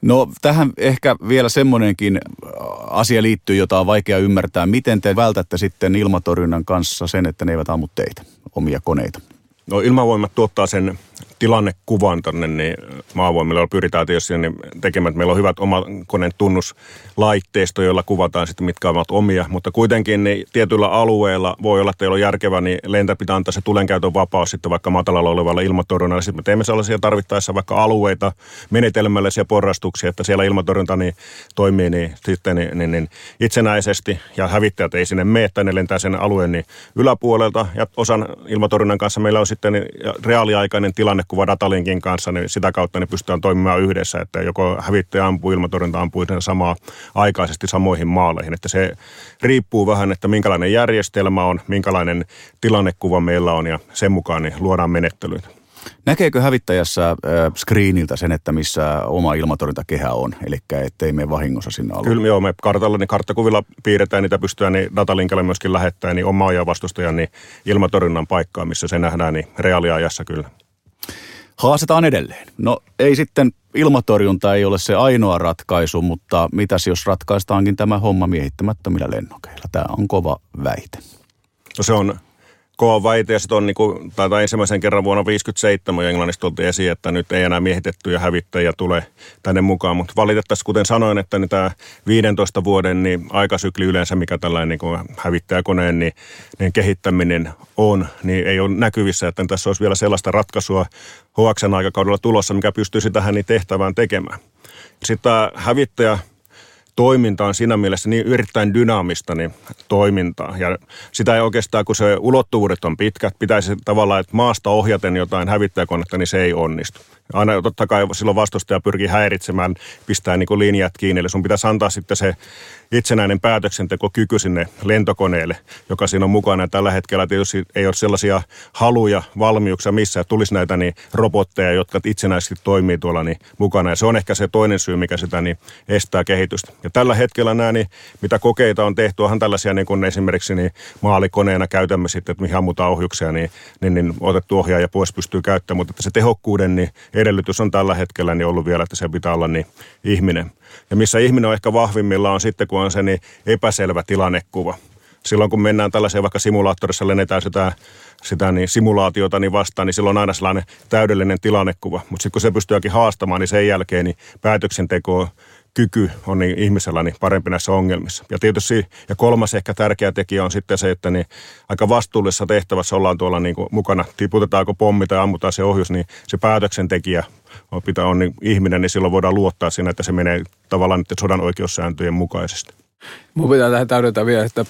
No tähän ehkä vielä semmoinenkin asia liittyy, jota on vaikea ymmärtää. Miten te vältätte sitten ilmatorjunnan kanssa sen, että ne eivät ammu teitä, omia koneita? No ilmavoimat tuottaa sen tilannekuvan tänne, niin maavoimille pyritään tietysti niin tekemään, että meillä on hyvät oma koneen tunnuslaitteisto, joilla kuvataan sitten mitkä ovat omia, mutta kuitenkin niin tietyillä alueilla voi olla, että teillä on järkevä, niin lentä pitää antaa se tulenkäytön vapaus sitten vaikka matalalla olevalla ilmatorjunnalla. Sitten me teemme sellaisia tarvittaessa vaikka alueita, menetelmällisiä porrastuksia, että siellä ilmatorjunta niin toimii niin, sitten niin, niin, niin itsenäisesti. Ja hävittäjät ei sinne mene, että ne lentää sen alueen niin yläpuolelta. Ja osan ilmatorjunnan kanssa meillä on sitten niin reaaliaikainen tilanne tilannekuva datalinkin kanssa, niin sitä kautta ne pystytään toimimaan yhdessä, että joko hävittäjä ampuu, ilmatorjunta ampuu sen samaa aikaisesti samoihin maaleihin. Että se riippuu vähän, että minkälainen järjestelmä on, minkälainen tilannekuva meillä on ja sen mukaan niin luodaan menettelyitä. Näkeekö hävittäjässä äh, screeniltä sen, että missä oma ilmatorjuntakehä on, eli ettei mene vahingossa sinne alueelle? Kyllä joo, me kartalla, niin karttakuvilla piirretään, niitä pystytään niin datalinkalle myöskin lähettämään niin omaa ja vastustajan niin ilmatorjunnan paikkaa, missä se nähdään niin reaaliajassa kyllä haastetaan edelleen. No ei sitten ilmatorjunta ei ole se ainoa ratkaisu, mutta mitäs jos ratkaistaankin tämä homma miehittämättömillä lennokeilla? Tämä on kova väite. No se on kova väite ja sitten on niin kuin, tai ensimmäisen kerran vuonna 1957 Englannista tultiin esiin, että nyt ei enää miehitettyjä hävittäjiä tule tänne mukaan. Mutta valitettavasti, kuten sanoin, että niin tämä 15 vuoden niin aikasykli yleensä, mikä tällainen niin kuin hävittäjäkoneen niin, niin kehittäminen on, niin ei ole näkyvissä, että tässä olisi vielä sellaista ratkaisua HXn aikakaudella tulossa, mikä pystyisi tähän niin tehtävään tekemään. Sitten tämä hävittäjä toiminta on siinä mielessä niin erittäin dynaamista niin toimintaa. Ja sitä ei oikeastaan, kun se ulottuvuudet on pitkät, pitäisi tavallaan, että maasta ohjaten jotain hävittäjäkonetta, niin se ei onnistu. Aina totta kai silloin vastustaja pyrkii häiritsemään, pistää niin linjat kiinni. Eli sun pitäisi antaa sitten se itsenäinen päätöksentekokyky sinne lentokoneelle, joka siinä on mukana. Ja tällä hetkellä tietysti ei ole sellaisia haluja, valmiuksia missä tulisi näitä niin robotteja, jotka itsenäisesti toimii tuolla niin mukana. Ja se on ehkä se toinen syy, mikä sitä niin estää kehitystä. Ja tällä hetkellä nämä, niin, mitä kokeita on tehty, onhan tällaisia niin kuin esimerkiksi niin maalikoneena käytämme sitten, että mihin ammutaan ohjuksia, niin, niin, niin otettu ohjaaja pois pystyy käyttämään. Mutta että se tehokkuuden niin edellytys on tällä hetkellä niin ollut vielä, että se pitää olla niin ihminen. Ja missä ihminen on ehkä vahvimmilla on sitten, kun on se niin epäselvä tilannekuva. Silloin kun mennään tällaiseen vaikka simulaattorissa, lennetään sitä, sitä niin simulaatiota niin vastaan, niin silloin on aina sellainen täydellinen tilannekuva. Mutta sitten kun se pystyykin haastamaan, niin sen jälkeen niin päätöksenteko kyky on niin ihmisellä niin parempi näissä ongelmissa. Ja tietysti, ja kolmas ehkä tärkeä tekijä on sitten se, että niin aika vastuullisessa tehtävässä ollaan tuolla niin kuin mukana, tiputetaanko pommi tai ammutaan se ohjus, niin se päätöksentekijä pitää on niin ihminen, niin silloin voidaan luottaa siinä, että se menee tavallaan sodan oikeussääntöjen mukaisesti. Mun pitää tähän täydentää vielä, että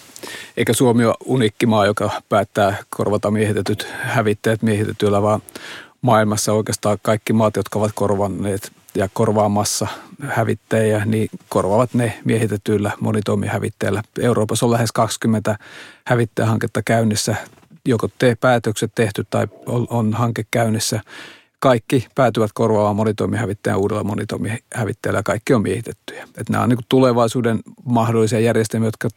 eikä Suomi ole unikki maa, joka päättää korvata miehitetyt hävittäjät miehitetyillä, vaan maailmassa oikeastaan kaikki maat, jotka ovat korvanneet ja korvaamassa hävittäjiä, niin korvaavat ne miehitetyillä monitoimihävittäjillä. Euroopassa on lähes 20 hävittäjähanketta käynnissä, joko te päätökset tehty tai on, on hanke käynnissä. Kaikki päätyvät korvaamaan monitoimihävittäjän uudella monitoimihävittäjällä ja kaikki on miehitettyjä. Et nämä on niin tulevaisuuden mahdollisia järjestelmiä, jotka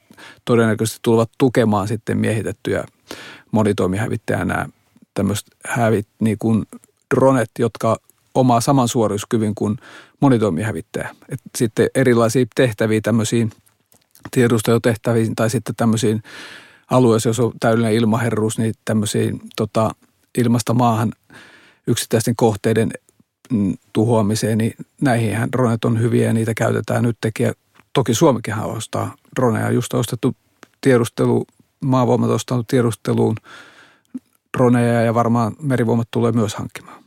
todennäköisesti tulevat tukemaan sitten miehitettyjä monitoimihävittäjää nämä tämmöiset hävit, niin kuin dronet, jotka omaa saman suorituskyvyn kuin monitoimihävittäjä. Et sitten erilaisia tehtäviä tämmöisiin tiedustelutehtäviin tai sitten tämmöisiin alueisiin, jos on täydellinen ilmaherruus, niin tämmöisiin tota, ilmasta maahan yksittäisten kohteiden mm, tuhoamiseen, niin näihin dronet on hyviä ja niitä käytetään nyt tekijä. Toki Suomikin ostaa droneja, just ostettu tiedustelu, maavoimat ostanut tiedusteluun droneja ja varmaan merivoimat tulee myös hankkimaan.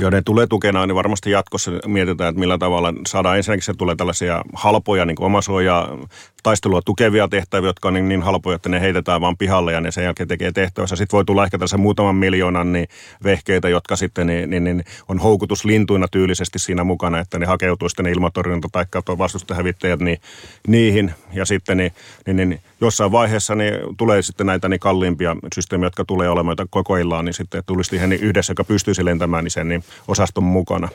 Joo, ne tulee tukena, niin varmasti jatkossa mietitään, että millä tavalla saadaan ensinnäkin se tulee tällaisia halpoja niin omasuojaa taistelua tukevia tehtäviä, jotka on niin, niin halpoja, että ne heitetään vaan pihalle ja ne sen jälkeen tekee tehtävässä. Sitten voi tulla ehkä tässä muutaman miljoonan niin vehkeitä, jotka sitten niin, niin, niin on houkutus lintuina tyylisesti siinä mukana, että ne hakeutuu sitten ilmatorjunta tai vastustahävittäjät niin, niihin. Ja sitten niin, niin, niin, jossain vaiheessa niin tulee sitten näitä niin kalliimpia systeemejä, jotka tulee olemaan kokoillaan, niin sitten tulisi siihen niin yhdessä, joka pystyisi lentämään, niin sen niin osaston mukana.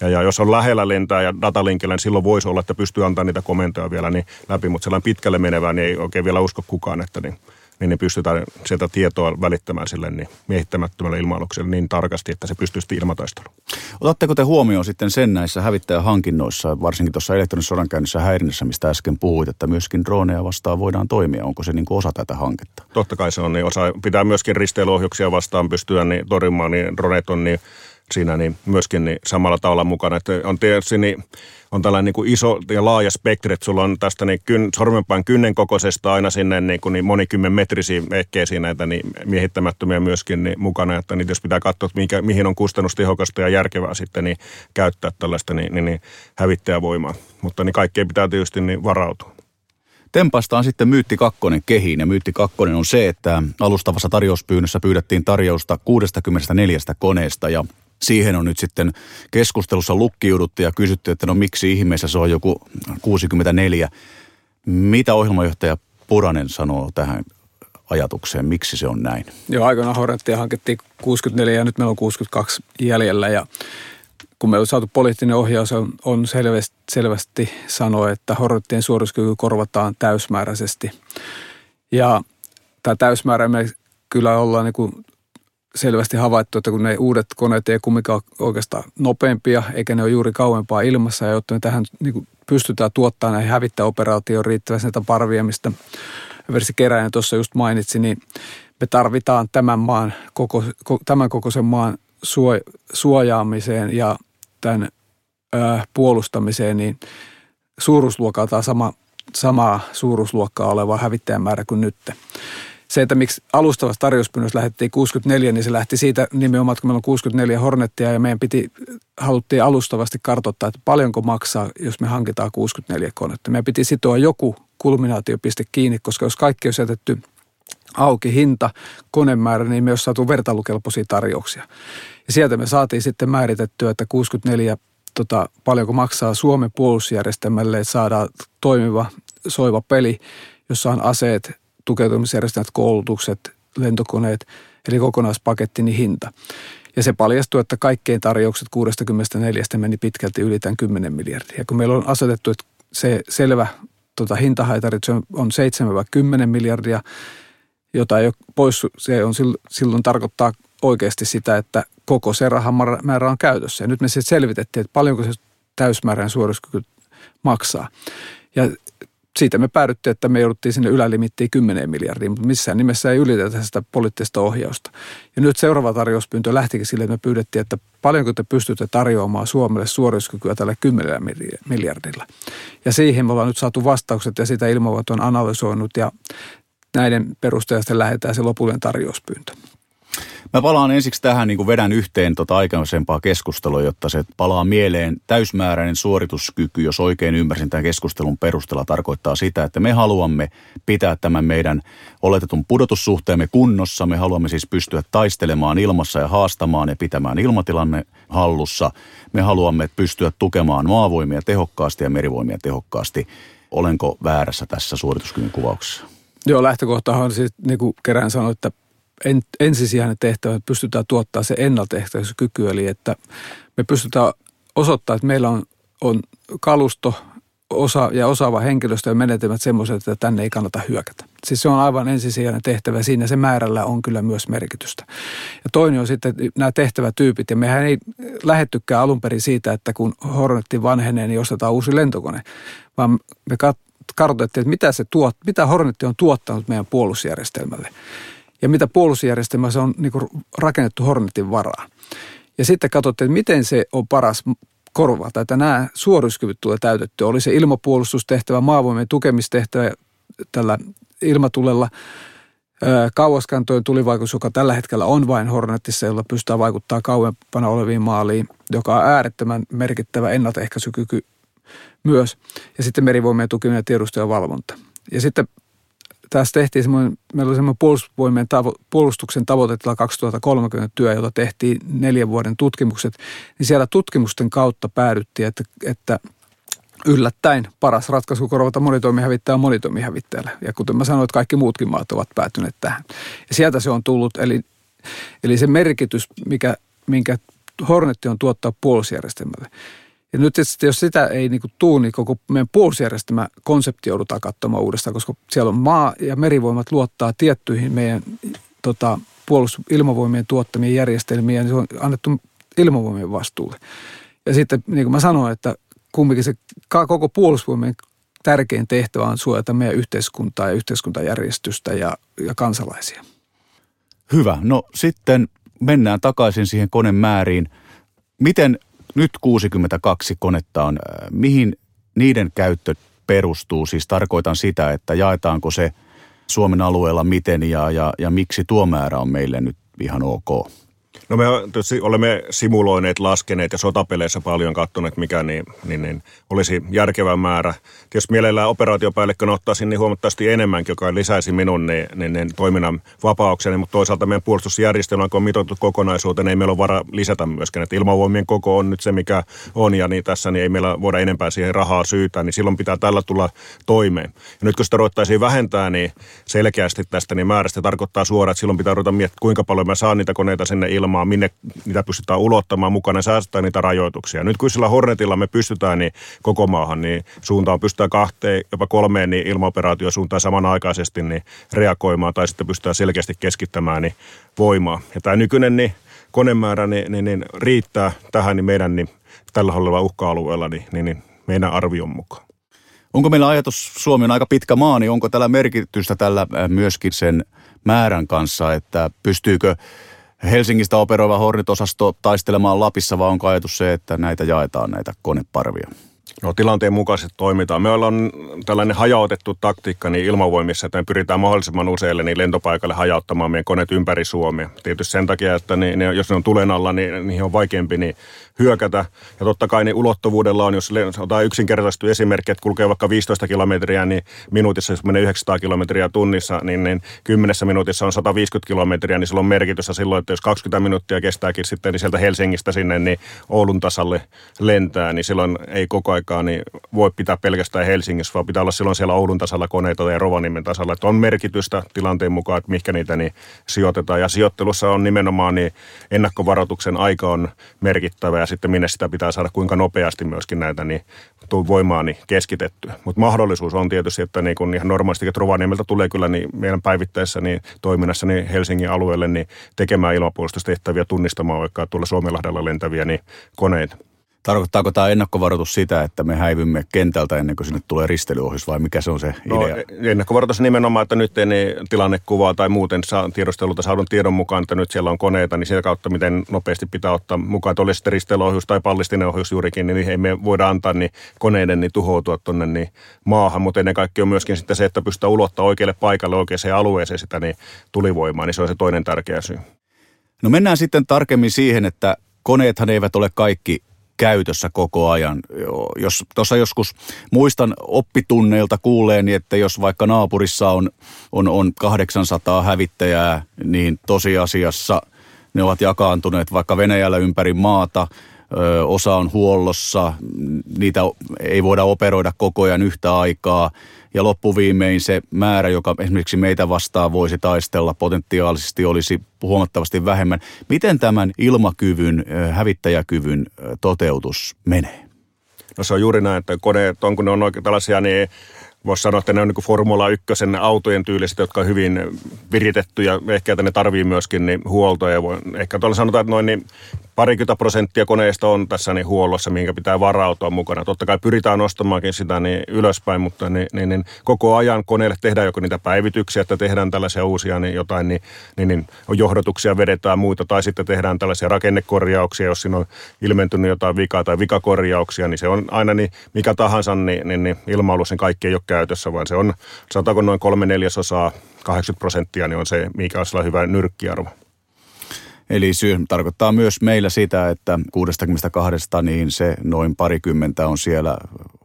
Ja, ja jos on lähellä lentää ja datalinkillä, niin silloin voisi olla, että pystyy antamaan niitä komentoja vielä niin läpi, mutta sellainen pitkälle menevää, niin ei oikein vielä usko kukaan, että niin, niin, niin pystytään sieltä tietoa välittämään sille niin miehittämättömälle ilma niin tarkasti, että se pystyy sitten ilmataisteluun. Otatteko te huomioon sitten sen näissä hävittäjähankinnoissa, varsinkin tuossa elektronisessa sodankäynnissä häirinnässä, mistä äsken puhuit, että myöskin droneja vastaan voidaan toimia? Onko se niin kuin osa tätä hanketta? Totta kai se on, niin osa pitää myöskin risteilyohjuksia vastaan pystyä niin torjumaan, niin droneet on niin siinä niin myöskin niin samalla tavalla mukana. Että on tietysti niin, on tällainen niin kuin iso ja laaja spektri, että sulla on tästä niin kyn, sormenpään kynnen kokoisesta aina sinne niin, kuin niin monikymmen metrisiä ehkeisiä näitä niin miehittämättömiä myöskin niin mukana, että niitä jos pitää katsoa, että mikä, mihin on kustannustehokasta ja järkevää sitten niin käyttää tällaista niin, niin, niin hävittäjävoimaa. Mutta niin kaikkeen pitää tietysti niin varautua. Tempasta on sitten Myytti 2 kehiin ja Myytti 2 on se, että alustavassa tarjouspyynnössä pyydettiin tarjousta 64 koneesta ja siihen on nyt sitten keskustelussa lukkiuduttu ja kysytty, että no miksi ihmeessä se on joku 64. Mitä ohjelmajohtaja Puranen sanoo tähän ajatukseen, miksi se on näin? Joo, aikoinaan Hornettia hankittiin 64 ja nyt meillä on 62 jäljellä ja kun me on saatu poliittinen ohjaus, on, on selvästi, selvästi sanoa, että Hornettien suorituskyky korvataan täysmääräisesti. Ja tämä täysmäärä me kyllä ollaan niin kuin selvästi havaittu, että kun ne uudet koneet ei kumminkaan oikeastaan nopeampia, eikä ne ole juuri kauempaa ilmassa, ja jotta me tähän niin kuin pystytään tuottamaan näihin hävittäoperaatioon riittävästi näitä parvia, mistä Versi Keräinen tuossa just mainitsi, niin me tarvitaan tämän, maan, koko, tämän kokoisen maan suojaamiseen ja tämän ö, puolustamiseen, niin suuruusluokaltaan sama, samaa suuruusluokkaa oleva hävittäjämäärä kuin nyt se, että miksi alustavassa tarjouspyynnössä lähdettiin 64, niin se lähti siitä nimenomaan, kun meillä on 64 Hornettia ja meidän piti, haluttiin alustavasti kartoittaa, että paljonko maksaa, jos me hankitaan 64 konetta. Meidän piti sitoa joku kulminaatiopiste kiinni, koska jos kaikki olisi jätetty auki hinta, konemäärä, niin me olisi saatu vertailukelpoisia tarjouksia. Ja sieltä me saatiin sitten määritettyä, että 64 tota, paljonko maksaa Suomen puolustusjärjestelmälle, että saadaan toimiva, soiva peli, jossa on aseet, tukeutumisjärjestelmät, koulutukset, lentokoneet, eli kokonaispaketti, niin hinta. Ja se paljastui, että kaikkein tarjoukset 64 meni pitkälti yli tämän 10 miljardia. Ja kun meillä on asetettu, että se selvä tota, hintahaitari se on 7-10 miljardia, jota ei ole pois, se on silloin tarkoittaa oikeasti sitä, että koko se rahamäärä on käytössä. Ja nyt me sitten selvitettiin, että paljonko se täysmäärän suorituskyky maksaa. Ja siitä me päädyttiin, että me jouduttiin sinne ylälimittiin 10 miljardia, mutta missään nimessä ei ylitetä sitä poliittista ohjausta. Ja nyt seuraava tarjouspyyntö lähtikin sille, että me pyydettiin, että paljonko te pystytte tarjoamaan Suomelle suorituskykyä tällä 10 miljardilla. Ja siihen me ollaan nyt saatu vastaukset ja sitä ilmoivat on analysoinut ja näiden perusteella lähdetään se lopullinen tarjouspyyntö. Mä palaan ensiksi tähän, niin kuin vedän yhteen tota aikaisempaa keskustelua, jotta se palaa mieleen. Täysmääräinen suorituskyky, jos oikein ymmärsin tämän keskustelun perusteella, tarkoittaa sitä, että me haluamme pitää tämän meidän oletetun pudotussuhteemme kunnossa. Me haluamme siis pystyä taistelemaan ilmassa ja haastamaan ja pitämään ilmatilanne hallussa. Me haluamme pystyä tukemaan maavoimia tehokkaasti ja merivoimia tehokkaasti. Olenko väärässä tässä suorituskyvyn kuvauksessa? Joo, lähtökohtahan siis, niin kuin kerään sanoin, että en, ensisijainen tehtävä, että pystytään tuottaa se ennaltaehkäisykyky, eli että me pystytään osoittamaan, että meillä on, on kalusto osa ja osaava henkilöstö ja menetelmät semmoiset, että tänne ei kannata hyökätä. Siis se on aivan ensisijainen tehtävä. Siinä se määrällä on kyllä myös merkitystä. Ja toinen on sitten nämä tehtävätyypit. Ja mehän ei lähettykään alun perin siitä, että kun Hornetti vanhenee, niin ostetaan uusi lentokone. Vaan me kartoitettiin, että mitä, se tuot, mitä Hornetti on tuottanut meidän puolustusjärjestelmälle ja mitä puolustusjärjestelmä se on niin rakennettu Hornetin varaan. Ja sitten katsottiin, että miten se on paras korvata, että nämä suorituskyvyt tulee täytetty. Oli se ilmapuolustustehtävä, maavoimien tukemistehtävä tällä ilmatulella, kauaskantojen tulivaikutus, joka tällä hetkellä on vain Hornetissa, jolla pystytään vaikuttaa kauempana oleviin maaliin, joka on äärettömän merkittävä ennaltaehkäisykyky myös. Ja sitten merivoimien tukeminen ja tiedusteluvalvonta. Ja sitten tässä tehtiin semmoinen, meillä oli semmoinen puolustusvoimien tavo, puolustuksen tavoitetila 2030 työ, jota tehtiin neljän vuoden tutkimukset, niin siellä tutkimusten kautta päädyttiin, että, että yllättäen paras ratkaisu korvata monitoimihävittäjä monitoimihävittäjällä. Ja kuten mä sanoin, että kaikki muutkin maat ovat päätyneet tähän. Ja sieltä se on tullut, eli, eli se merkitys, mikä, minkä Hornetti on tuottaa puolustusjärjestelmälle – ja nyt että jos sitä ei niin tuu, niin koko meidän puolustusjärjestelmä konsepti joudutaan katsomaan uudestaan, koska siellä on maa- ja merivoimat luottaa tiettyihin meidän tota, puolustusilmavoimien tuottamien järjestelmiin, ja se on annettu ilmavoimien vastuulle. Ja sitten, niin kuin mä sanoin, että kumminkin se koko puolustusvoimien tärkein tehtävä on suojata meidän yhteiskuntaa ja yhteiskuntajärjestystä ja, ja kansalaisia. Hyvä. No sitten mennään takaisin siihen konemääriin. Miten nyt 62 konetta on. Äh, mihin niiden käyttö perustuu? Siis tarkoitan sitä, että jaetaanko se Suomen alueella miten ja, ja, ja miksi tuo määrä on meille nyt ihan ok? No me olemme simuloineet, laskeneet ja sotapeleissä paljon katsoneet, mikä niin, niin, niin olisi järkevä määrä. Jos mielellään operaatiopäällikkönä ottaisin niin huomattavasti enemmänkin, joka lisäisi minun niin, niin, niin toiminnan vapaukseni, mutta toisaalta meidän puolustusjärjestelmä, kun on mitottu kokonaisuuteen, ei meillä ole varaa lisätä myöskään. Että ilmavoimien koko on nyt se, mikä on, ja niin tässä niin ei meillä voida enempää siihen rahaa syytää, niin silloin pitää tällä tulla toimeen. Ja nyt kun sitä ruvettaisiin vähentää niin selkeästi tästä, niin määrästä tarkoittaa suoraan, että silloin pitää ruveta miettiä, kuinka paljon mä saan niitä koneita sinne ilmaan, minne niitä pystytään ulottamaan mukana, säästää niitä rajoituksia. Nyt kun sillä Hornetilla me pystytään niin koko maahan, niin suuntaan pystytään kahteen, jopa kolmeen niin ilmaoperaatiosuuntaan samanaikaisesti niin reagoimaan tai sitten pystytään selkeästi keskittämään niin voimaa. Ja tämä nykyinen niin konemäärä niin, niin, niin riittää tähän niin meidän niin tällä olevalla uhka-alueella niin, niin, niin meidän arvion mukaan. Onko meillä ajatus, Suomi on aika pitkä maa, niin onko tällä merkitystä tällä myöskin sen määrän kanssa, että pystyykö Helsingistä operoiva Hornet-osasto taistelemaan Lapissa, vai onko ajatus se, että näitä jaetaan, näitä koneparvia? No tilanteen mukaisesti toimitaan. Me ollaan tällainen hajautettu taktiikka niin ilmavoimissa, että me pyritään mahdollisimman useille niin lentopaikalle hajauttamaan meidän koneet ympäri Suomea. Tietysti sen takia, että niin, ne, jos ne on tulen alla, niin niihin on vaikeampi niin hyökätä. Ja totta kai niin ulottuvuudella on, jos otetaan yksinkertaisesti esimerkki, että kulkee vaikka 15 kilometriä, niin minuutissa, jos menee 900 kilometriä tunnissa, niin, niin 10 minuutissa on 150 kilometriä, niin sillä on merkitystä silloin, että jos 20 minuuttia kestääkin sitten niin sieltä Helsingistä sinne niin Oulun tasalle lentää, niin silloin ei koko aikaa niin voi pitää pelkästään Helsingissä, vaan pitää olla silloin siellä Oulun tasalla koneita ja Rovaniemen tasalla. Että on merkitystä tilanteen mukaan, että mihinkä niitä niin sijoitetaan. Ja sijoittelussa on nimenomaan niin ennakkovaroituksen aika on merkittävä ja sitten minne sitä pitää saada kuinka nopeasti myöskin näitä niin voimaa niin keskitettyä. Mutta mahdollisuus on tietysti, että niin kun ihan normaalisti, että Rovaniemeltä tulee kyllä niin meidän päivittäisessä niin toiminnassa niin Helsingin alueelle niin tekemään ilmapuolustustehtäviä tunnistamaan vaikka tuolla Suomenlahdella lentäviä niin koneita. Tarkoittaako tämä ennakkovaroitus sitä, että me häivymme kentältä ennen kuin sinne tulee risteilyohjus vai mikä se on se no, idea? Ennakkovaroitus nimenomaan, että nyt ei tilannekuvaa tai muuten saa tiedostelulta saadun tiedon mukaan, että nyt siellä on koneita, niin sitä kautta miten nopeasti pitää ottaa mukaan, että olisi risteilyohjus tai pallistinen ohjus juurikin, niin ei me voida antaa niin koneiden niin tuhoutua tuonne niin maahan, mutta ennen kaikkea on myöskin sitten se, että pystytään ulottaa oikealle paikalle, oikeaan alueeseen sitä niin tulivoimaa, niin se on se toinen tärkeä syy. No mennään sitten tarkemmin siihen, että koneethan eivät ole kaikki käytössä koko ajan. Jos tuossa joskus muistan oppitunneilta kuuleeni, että jos vaikka naapurissa on, on, on 800 hävittäjää, niin tosiasiassa ne ovat jakaantuneet vaikka Venäjällä ympäri maata, osa on huollossa, niitä ei voida operoida koko ajan yhtä aikaa – ja loppuviimein se määrä, joka esimerkiksi meitä vastaan voisi taistella potentiaalisesti olisi huomattavasti vähemmän. Miten tämän ilmakyvyn, hävittäjäkyvyn toteutus menee? No se on juuri näin, että koneet on, kun ne on oikein tällaisia, niin voisi sanoa, että ne on niin Formula 1 autojen tyyliset, jotka on hyvin viritetty ja ehkä että ne tarvii myöskin niin huoltoa. Ja voi, ehkä tuolla sanotaan, että noin niin parikymmentä prosenttia koneista on tässä niin huollossa, mihinkä pitää varautua mukana. Totta kai pyritään nostamaankin sitä niin ylöspäin, mutta niin, niin, niin koko ajan koneelle tehdään joko niitä päivityksiä, että tehdään tällaisia uusia niin jotain, niin, niin, niin johdotuksia vedetään muita, tai sitten tehdään tällaisia rakennekorjauksia, jos siinä on ilmentynyt jotain vikaa tai vikakorjauksia, niin se on aina niin mikä tahansa, niin, niin, niin ilmailussa niin kaikki ei ole käytössä, vaan se on, sanotaanko noin kolme neljäsosaa, 80 prosenttia, niin on se, mikä on hyvä nyrkkiarvo. Eli syy tarkoittaa myös meillä sitä, että 62 niin se noin parikymmentä on siellä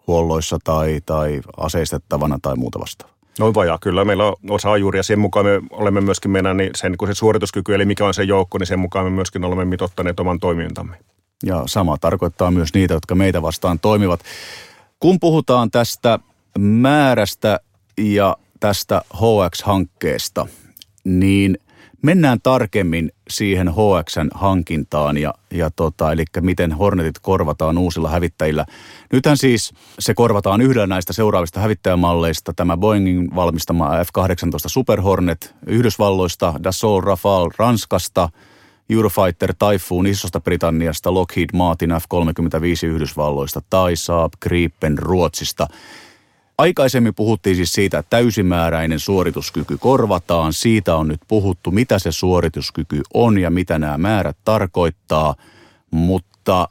huolloissa tai, tai aseistettavana tai muuta vastaavaa. Noin vajaa, kyllä. Meillä on osa juuri ja sen mukaan me olemme myöskin meidän niin sen, kun se suorituskyky, eli mikä on se joukko, niin sen mukaan me myöskin olemme mitottaneet oman toimintamme. Ja sama tarkoittaa myös niitä, jotka meitä vastaan toimivat. Kun puhutaan tästä määrästä ja tästä HX-hankkeesta, niin – Mennään tarkemmin siihen HXn hankintaan ja, ja tota, eli miten Hornetit korvataan uusilla hävittäjillä. Nythän siis se korvataan yhdellä näistä seuraavista hävittäjämalleista, tämä Boeingin valmistama F-18 Super Hornet Yhdysvalloista, Dassault Rafale Ranskasta, Eurofighter Typhoon Isosta Britanniasta, Lockheed Martin F-35 Yhdysvalloista tai Saab Gripen Ruotsista – Aikaisemmin puhuttiin siis siitä, että täysimääräinen suorituskyky korvataan. Siitä on nyt puhuttu, mitä se suorituskyky on ja mitä nämä määrät tarkoittaa. Mutta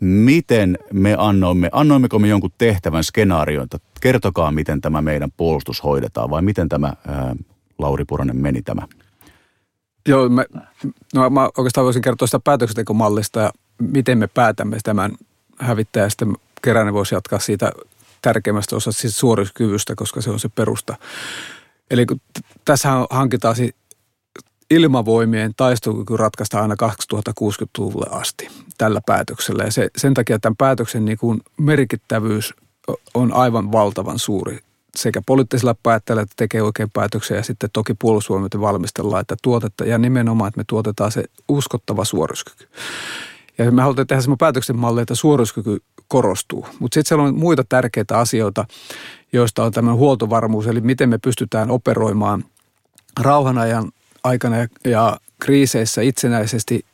miten me annoimme, annoimmeko me jonkun tehtävän skenaarion, että kertokaa miten tämä meidän puolustus hoidetaan vai miten tämä, ää, Lauri Puranen, meni tämä? Joo, mä, no mä oikeastaan voisin kertoa sitä päätöksentekomallista ja miten me päätämme tämän hävittäjästä. Keränen voisi jatkaa siitä tärkeimmästä osasta siis suorituskyvystä, koska se on se perusta. Eli kun tässä hankitaan siis ilmavoimien taistokyky ratkaista aina 2060-luvulle asti tällä päätöksellä. Ja se, sen takia tämän päätöksen niin kuin merkittävyys on aivan valtavan suuri sekä poliittisilla päättäjillä, että tekee oikein päätöksiä ja sitten toki puolustusvoimien valmistellaan, että tuotetta ja nimenomaan, että me tuotetaan se uskottava suorituskyky. Ja me halutaan tehdä semmoinen päätöksen malli, että suorituskyky korostuu. Mutta sitten siellä on muita tärkeitä asioita, joista on tämä huoltovarmuus, eli miten me pystytään operoimaan rauhanajan aikana ja, ja kriiseissä itsenäisesti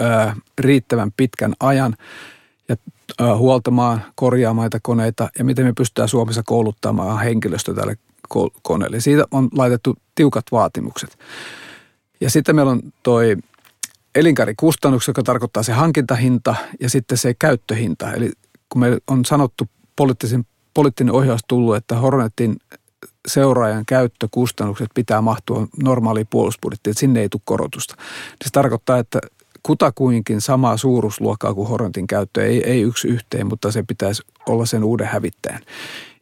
ää, riittävän pitkän ajan ja ää, huoltamaan, korjaamaan näitä koneita ja miten me pystytään Suomessa kouluttamaan henkilöstö tälle koneelle. Siitä on laitettu tiukat vaatimukset. Ja sitten meillä on toi elinkaarikustannukset, joka tarkoittaa se hankintahinta ja sitten se käyttöhinta. Eli kun me on sanottu poliittisen, poliittinen ohjaus tullut, että Hornetin seuraajan käyttökustannukset pitää mahtua normaaliin puolustusbudjettiin, että sinne ei tule korotusta. Se tarkoittaa, että kutakuinkin samaa suuruusluokkaa kuin Hornetin käyttö, ei, ei yksi yhteen, mutta se pitäisi olla sen uuden hävittäjän.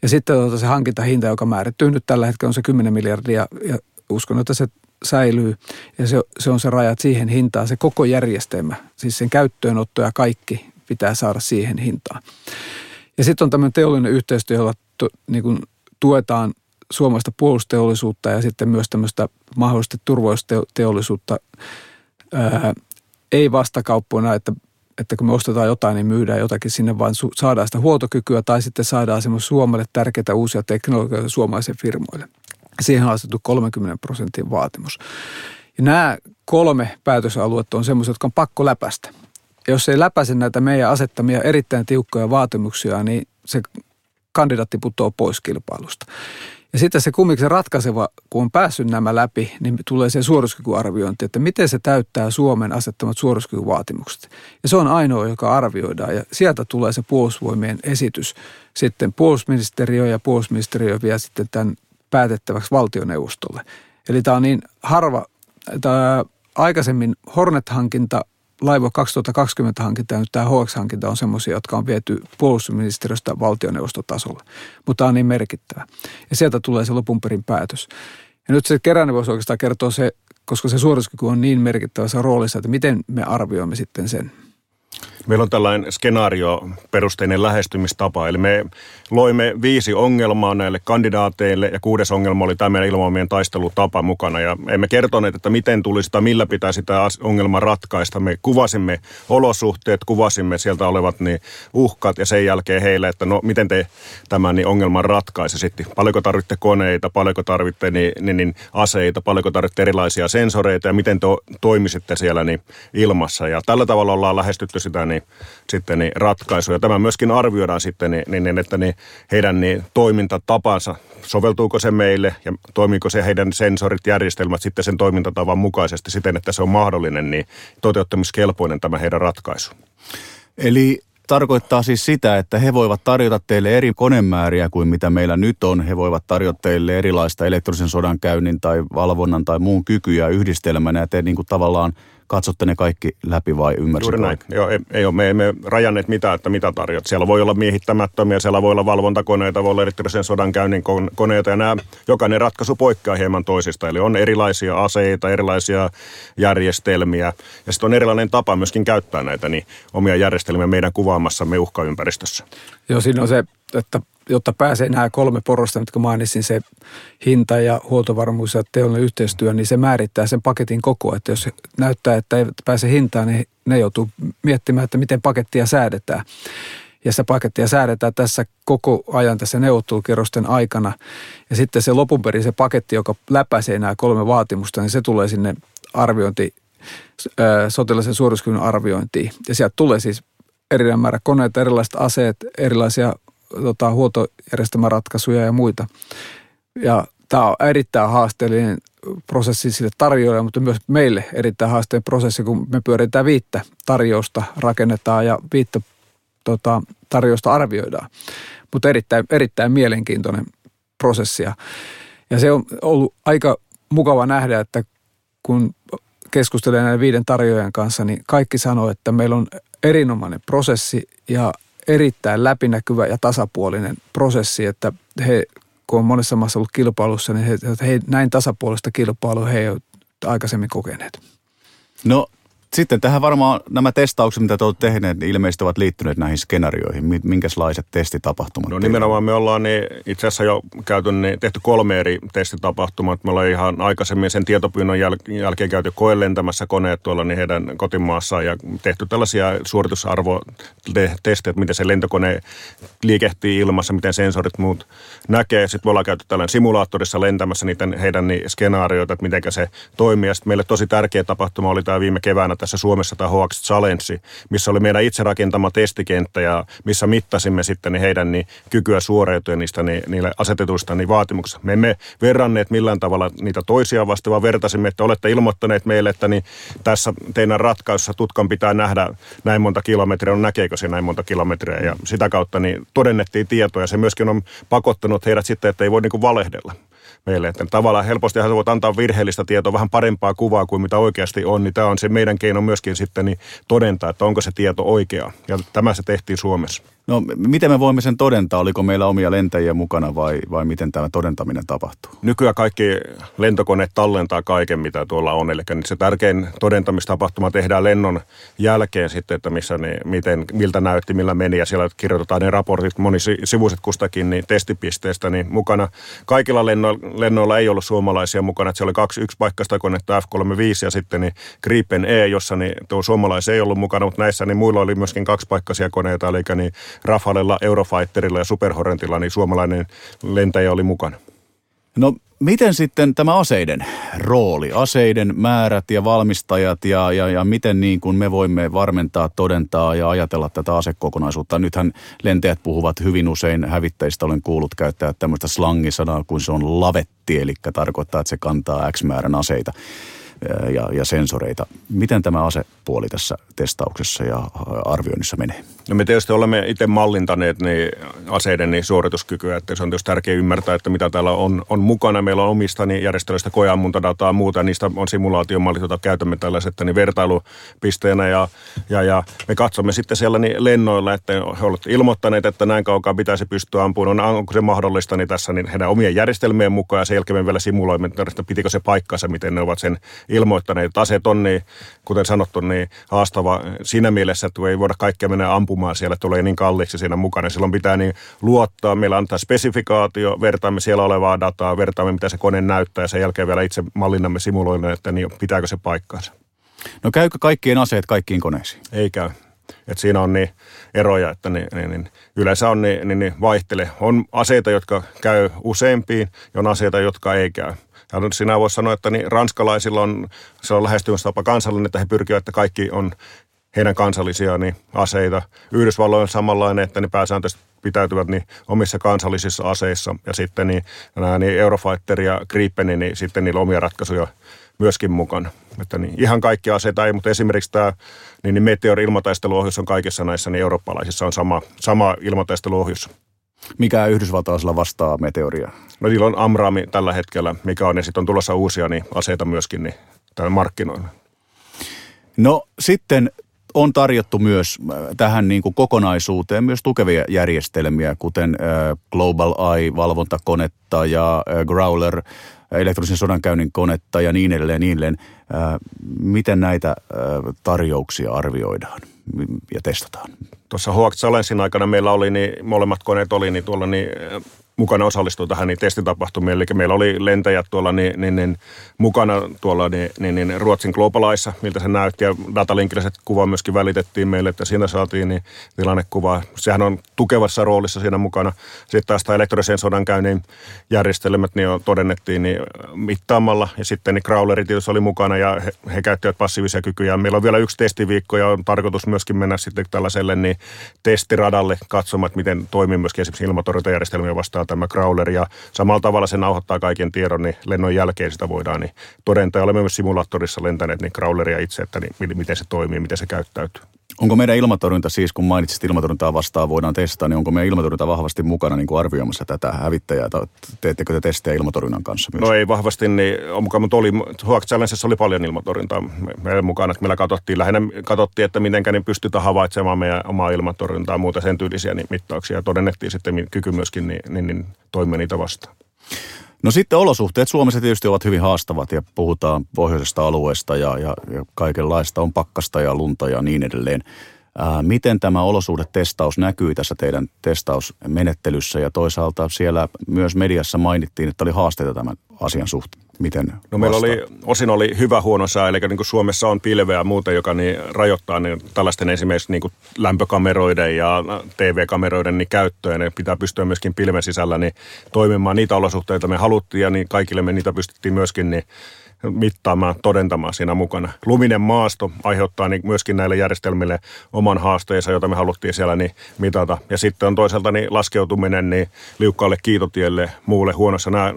Ja sitten tuota se hankintahinta, joka määrittyy nyt tällä hetkellä on se 10 miljardia ja uskon, että se säilyy ja se, se on se rajat siihen hintaan, se koko järjestelmä, siis sen käyttöönotto ja kaikki pitää saada siihen hintaan. Ja sitten on tämmöinen teollinen yhteistyö, jolla tu, niin kuin tuetaan suomalaista puolusteollisuutta ja sitten myös tämmöistä mahdollisesti turvallisuusteollisuutta ää, ei vastakauppoina, että, että kun me ostetaan jotain, niin myydään jotakin sinne, vaan su, saadaan sitä huoltokykyä tai sitten saadaan semmoisia Suomelle tärkeitä uusia teknologioita suomalaisille firmoille. Siihen on asetettu 30 prosentin vaatimus. Ja nämä kolme päätösaluetta on semmoisia, jotka on pakko läpästä. Ja jos ei läpäise näitä meidän asettamia erittäin tiukkoja vaatimuksia, niin se kandidaatti putoaa pois kilpailusta. Ja sitten se kummiksen ratkaiseva, kun on päässyt nämä läpi, niin tulee se suorituskykyarviointi, että miten se täyttää Suomen asettamat suorituskykyvaatimukset. Ja se on ainoa, joka arvioidaan ja sieltä tulee se puolustusvoimien esitys. Sitten puolustusministeriö ja puolustusministeriö vie sitten tämän päätettäväksi valtioneuvostolle. Eli tämä on niin harva, tämä aikaisemmin Hornet-hankinta Laivo 2020 hankinta ja nyt tämä HX-hankinta on semmoisia, jotka on viety puolustusministeriöstä valtioneuvostotasolla. Mutta tämä on niin merkittävä. Ja sieltä tulee se lopun perin päätös. Ja nyt se keränne voisi oikeastaan kertoa se, koska se suorituskyky on niin merkittävässä roolissa, että miten me arvioimme sitten sen – Meillä on tällainen skenaario-perusteinen lähestymistapa, eli me loimme viisi ongelmaa näille kandidaateille ja kuudes ongelma oli tämä meidän ilmaamien taistelutapa mukana. Ja emme kertoneet, että miten tulisi tai millä pitäisi tämä ongelma ratkaista. Me kuvasimme olosuhteet, kuvasimme sieltä olevat niin uhkat ja sen jälkeen heille, että no miten te tämän niin ongelman ratkaisisitte. Paljonko tarvitte koneita, paljonko tarvitte niin, niin, niin aseita, paljonko tarvitte erilaisia sensoreita ja miten te toimisitte siellä niin ilmassa. Ja tällä tavalla ollaan lähestytty sitä niin, sitten niin ratkaisuja. Tämä myöskin arvioidaan sitten niin, niin, niin että niin heidän niin toimintatapansa, soveltuuko se meille ja toimiiko se heidän sensorit, järjestelmät sitten sen toimintatavan mukaisesti siten, että se on mahdollinen, niin toteuttamiskelpoinen tämä heidän ratkaisu. Eli tarkoittaa siis sitä, että he voivat tarjota teille eri konemääriä kuin mitä meillä nyt on. He voivat tarjota teille erilaista elektronisen sodankäynnin tai valvonnan tai muun kykyjä yhdistelmänä ja te niin kuin tavallaan – katsotte ne kaikki läpi vai ymmärsitkö? Juuri näin. Joo, ei, ei ole, me emme rajanneet mitään, että mitä tarjot. Siellä voi olla miehittämättömiä, siellä voi olla valvontakoneita, voi olla erityisen sodankäynnin koneita ja nämä, jokainen ratkaisu poikkeaa hieman toisista. Eli on erilaisia aseita, erilaisia järjestelmiä ja sitten on erilainen tapa myöskin käyttää näitä niin omia järjestelmiä meidän kuvaamassamme uhkaympäristössä. Joo, siinä on se, että jotta pääsee nämä kolme porosta, mitkä mainitsin, se hinta ja huoltovarmuus ja teollinen yhteistyö, niin se määrittää sen paketin koko. Että jos näyttää, että ei pääse hintaan, niin ne joutuu miettimään, että miten pakettia säädetään. Ja sitä pakettia säädetään tässä koko ajan tässä neuvottelukierrosten aikana. Ja sitten se lopun perin se paketti, joka läpäisee nämä kolme vaatimusta, niin se tulee sinne arviointi, sotilaisen suorituskyvyn arviointiin. Ja sieltä tulee siis erilainen määrä koneita, erilaiset aseet, erilaisia tota, huoltojärjestelmäratkaisuja ja muita. Ja tämä on erittäin haasteellinen prosessi sille tarjoajalle, mutta myös meille erittäin haasteellinen prosessi, kun me pyöritään viittä tarjousta, rakennetaan ja viittä tota, tarjousta arvioidaan. Mutta erittäin, erittäin mielenkiintoinen prosessi. Ja se on ollut aika mukava nähdä, että kun keskustelee näiden viiden tarjoajan kanssa, niin kaikki sanoo, että meillä on erinomainen prosessi ja erittäin läpinäkyvä ja tasapuolinen prosessi, että he, kun on monessa maassa ollut kilpailussa, niin he, he näin tasapuolista kilpailua he ei ole aikaisemmin kokeneet. No sitten tähän varmaan nämä testaukset, mitä te olette tehneet, niin ilmeisesti ovat liittyneet näihin skenaarioihin. Minkälaiset testitapahtumat? No nimenomaan me ollaan niin, itse asiassa jo käyty, niin, tehty kolme eri testitapahtumaa. Me ollaan ihan aikaisemmin sen tietopyynnön jäl- jälkeen käyty koelentämässä koneet tuolla niin heidän kotimaassaan ja tehty tällaisia suoritusarvotestejä, miten se lentokone liikehtii ilmassa, miten sensorit muut näkee. Sitten me ollaan käyty tällainen simulaattorissa lentämässä niiden heidän niin, skenaarioita, että miten se toimii. Ja sitten meille tosi tärkeä tapahtuma oli tämä viime keväänä tässä Suomessa tämä HX Challenge, missä oli meidän itse rakentama testikenttä ja missä mittasimme sitten heidän niin kykyä suoriutua niistä niin, niille asetetuista niin vaatimuksista. Me emme verranneet millään tavalla niitä toisia vasta, vaan vertasimme, että olette ilmoittaneet meille, että niin tässä teidän ratkaisussa tutkan pitää nähdä näin monta kilometriä, on näkeekö se näin monta kilometriä ja sitä kautta niin todennettiin tietoja. Se myöskin on pakottanut heidät sitten, että ei voi niin valehdella meille. Että tavallaan helposti hän voit antaa virheellistä tietoa, vähän parempaa kuvaa kuin mitä oikeasti on, niin tämä on se meidän keino myöskin sitten niin todentaa, että onko se tieto oikea. Ja tämä se tehtiin Suomessa. No miten me voimme sen todentaa? Oliko meillä omia lentäjiä mukana vai, vai miten tämä todentaminen tapahtuu? Nykyään kaikki lentokoneet tallentaa kaiken, mitä tuolla on. Eli se tärkein todentamistapahtuma tehdään lennon jälkeen sitten, että missä niin, miten, miltä näytti, millä meni. Ja siellä kirjoitetaan ne raportit monisivuiset kustakin niin testipisteestä niin mukana. Kaikilla lennoilla, lennoilla ei ollut suomalaisia mukana. Että siellä oli kaksi yksipaikkaista konetta F-35 ja sitten niin Gripen E, jossa niin tuo suomalaisia ei ollut mukana, mutta näissä niin muilla oli myöskin kaksipaikkaisia koneita, eli niin Rafalella, Eurofighterilla ja Superhorrentilla, niin suomalainen lentäjä oli mukana. No miten sitten tämä aseiden rooli, aseiden määrät ja valmistajat ja, ja, ja miten niin kuin me voimme varmentaa, todentaa ja ajatella tätä asekokonaisuutta? Nythän lentäjät puhuvat hyvin usein hävittäjistä, olen kuullut käyttää tämmöistä slangisanaa kuin se on lavetti, eli tarkoittaa, että se kantaa X määrän aseita ja, ja sensoreita. Miten tämä asepuoli tässä testauksessa ja arvioinnissa menee? No me tietysti olemme itse mallintaneet niin aseiden niin suorituskykyä, että se on tietysti tärkeää ymmärtää, että mitä täällä on, on mukana. Meillä on omista niin järjestelyistä koeammuntadataa ja muuta, niistä on simulaatiomallit, joita käytämme tällaiset niin vertailupisteenä ja, ja, ja, me katsomme sitten siellä niin lennoilla, että he ovat ilmoittaneet, että näin kaukaa pitäisi pystyä ampumaan. On, onko se mahdollista niin tässä niin heidän omien järjestelmien mukaan ja sen jälkeen me vielä simuloimme, että pitikö se paikkansa, miten ne ovat sen ilmoittaneet. Aseet on niin, kuten sanottu, niin haastava siinä mielessä, että ei voida kaikkea mennä ampumaan siellä, tulee niin kalliiksi siinä mukana. Silloin pitää niin luottaa, meillä antaa spesifikaatio, vertaamme siellä olevaa dataa, vertaamme mitä se kone näyttää ja sen jälkeen vielä itse mallinnamme simuloille, että niin pitääkö se paikkaansa. No käykö kaikkien aseet kaikkiin koneisiin? Ei käy. Et siinä on niin eroja, että niin, niin, niin, yleensä on niin, niin, niin vaihtele. On aseita, jotka käy useampiin ja on aseita, jotka ei käy. Ja sinä voisi sanoa, että niin ranskalaisilla on, se on lähestymistapa kansallinen, että he pyrkivät, että kaikki on heidän kansallisia niin aseita. Yhdysvalloilla on samanlainen, että ne pääsääntöisesti pitäytyvät niin omissa kansallisissa aseissa. Ja sitten niin, nämä niin Eurofighter ja Gripen, niin sitten niillä omia ratkaisuja myöskin mukana. Että niin, ihan kaikki aseita ei, mutta esimerkiksi tämä niin, niin Meteor-ilmataisteluohjus on kaikissa näissä niin eurooppalaisissa on sama, sama ilmataisteluohjus. Mikä yhdysvaltalaisilla vastaa Meteoria? No niillä on Amrami tällä hetkellä, mikä on, ja sitten on tulossa uusia niin aseita myöskin niin, tällä markkinoilla. No sitten on tarjottu myös äh, tähän niin kuin kokonaisuuteen myös tukevia järjestelmiä, kuten äh, Global Eye-valvontakonetta ja äh, Growler elektronisen sodankäynnin konetta ja niin edelleen, niin edelleen. Miten näitä tarjouksia arvioidaan ja testataan? Tuossa Hoax Challengein aikana meillä oli, niin molemmat koneet oli niin tuolla niin mukana osallistui tähän niin testitapahtumiin. Eli meillä oli lentäjät tuolla niin, niin, niin, mukana tuolla niin, niin, niin Ruotsin Globalaissa, miltä se näytti. Ja datalinkilliset kuva myöskin välitettiin meille, että siinä saatiin niin tilannekuvaa. Sehän on tukevassa roolissa siinä mukana. Sitten taas tämä elektronisen sodankäynnin järjestelmät niin todennettiin niin mittaamalla. Ja sitten niin crawlerit tietysti oli mukana ja he, he käyttivät passiivisia kykyjä. Meillä on vielä yksi testiviikko ja on tarkoitus myöskin mennä sitten tällaiselle niin testiradalle katsomaan, miten toimii myöskin esimerkiksi ilmatorjuntajärjestelmiä vastaan tämä crawler ja samalla tavalla se nauhoittaa kaiken tiedon, niin lennon jälkeen sitä voidaan niin todentaa. Olemme myös simulaattorissa lentäneet niin crawleria itse, että niin, miten se toimii, miten se käyttäytyy. Onko meidän ilmatorjunta siis, kun mainitsit ilmatorjuntaa vastaan voidaan testata, niin onko meidän ilmatorjunta vahvasti mukana niin kuin arvioimassa tätä hävittäjää? Tai teettekö te testejä ilmatorjunnan kanssa myös? No ei vahvasti, niin on mukaan, mutta oli, Huak Challengeissa oli paljon ilmatorjuntaa meidän mukana. Että meillä katsottiin lähinnä, katsottiin, että miten niin pystytään havaitsemaan meidän omaa ilmatorjuntaa ja muuta sen tyylisiä niin mittauksia. Ja todennettiin sitten kyky myöskin niin, niin, niin toimia niitä vastaan. No sitten olosuhteet Suomessa tietysti ovat hyvin haastavat ja puhutaan pohjoisesta alueesta ja, ja, ja kaikenlaista on pakkasta ja lunta ja niin edelleen. Ää, miten tämä olosuhdetestaus näkyy tässä teidän testausmenettelyssä ja toisaalta siellä myös mediassa mainittiin, että oli haasteita tämän asian suhteen. Miten no meillä oli, osin oli hyvä huono sää, eli niin kuin Suomessa on pilveä ja muuta, joka niin rajoittaa niin tällaisten esimerkiksi niin kuin lämpökameroiden ja TV-kameroiden niin käyttöä. Ne pitää pystyä myöskin pilven sisällä niin toimimaan niitä olosuhteita me haluttiin ja niin kaikille me niitä pystyttiin myöskin niin mittaamaan, todentamaan siinä mukana. Luminen maasto aiheuttaa niin myöskin näille järjestelmille oman haasteensa, jota me haluttiin siellä niin mitata. Ja sitten on toisaalta niin laskeutuminen niin liukkaalle kiitotielle muulle huonossa nämä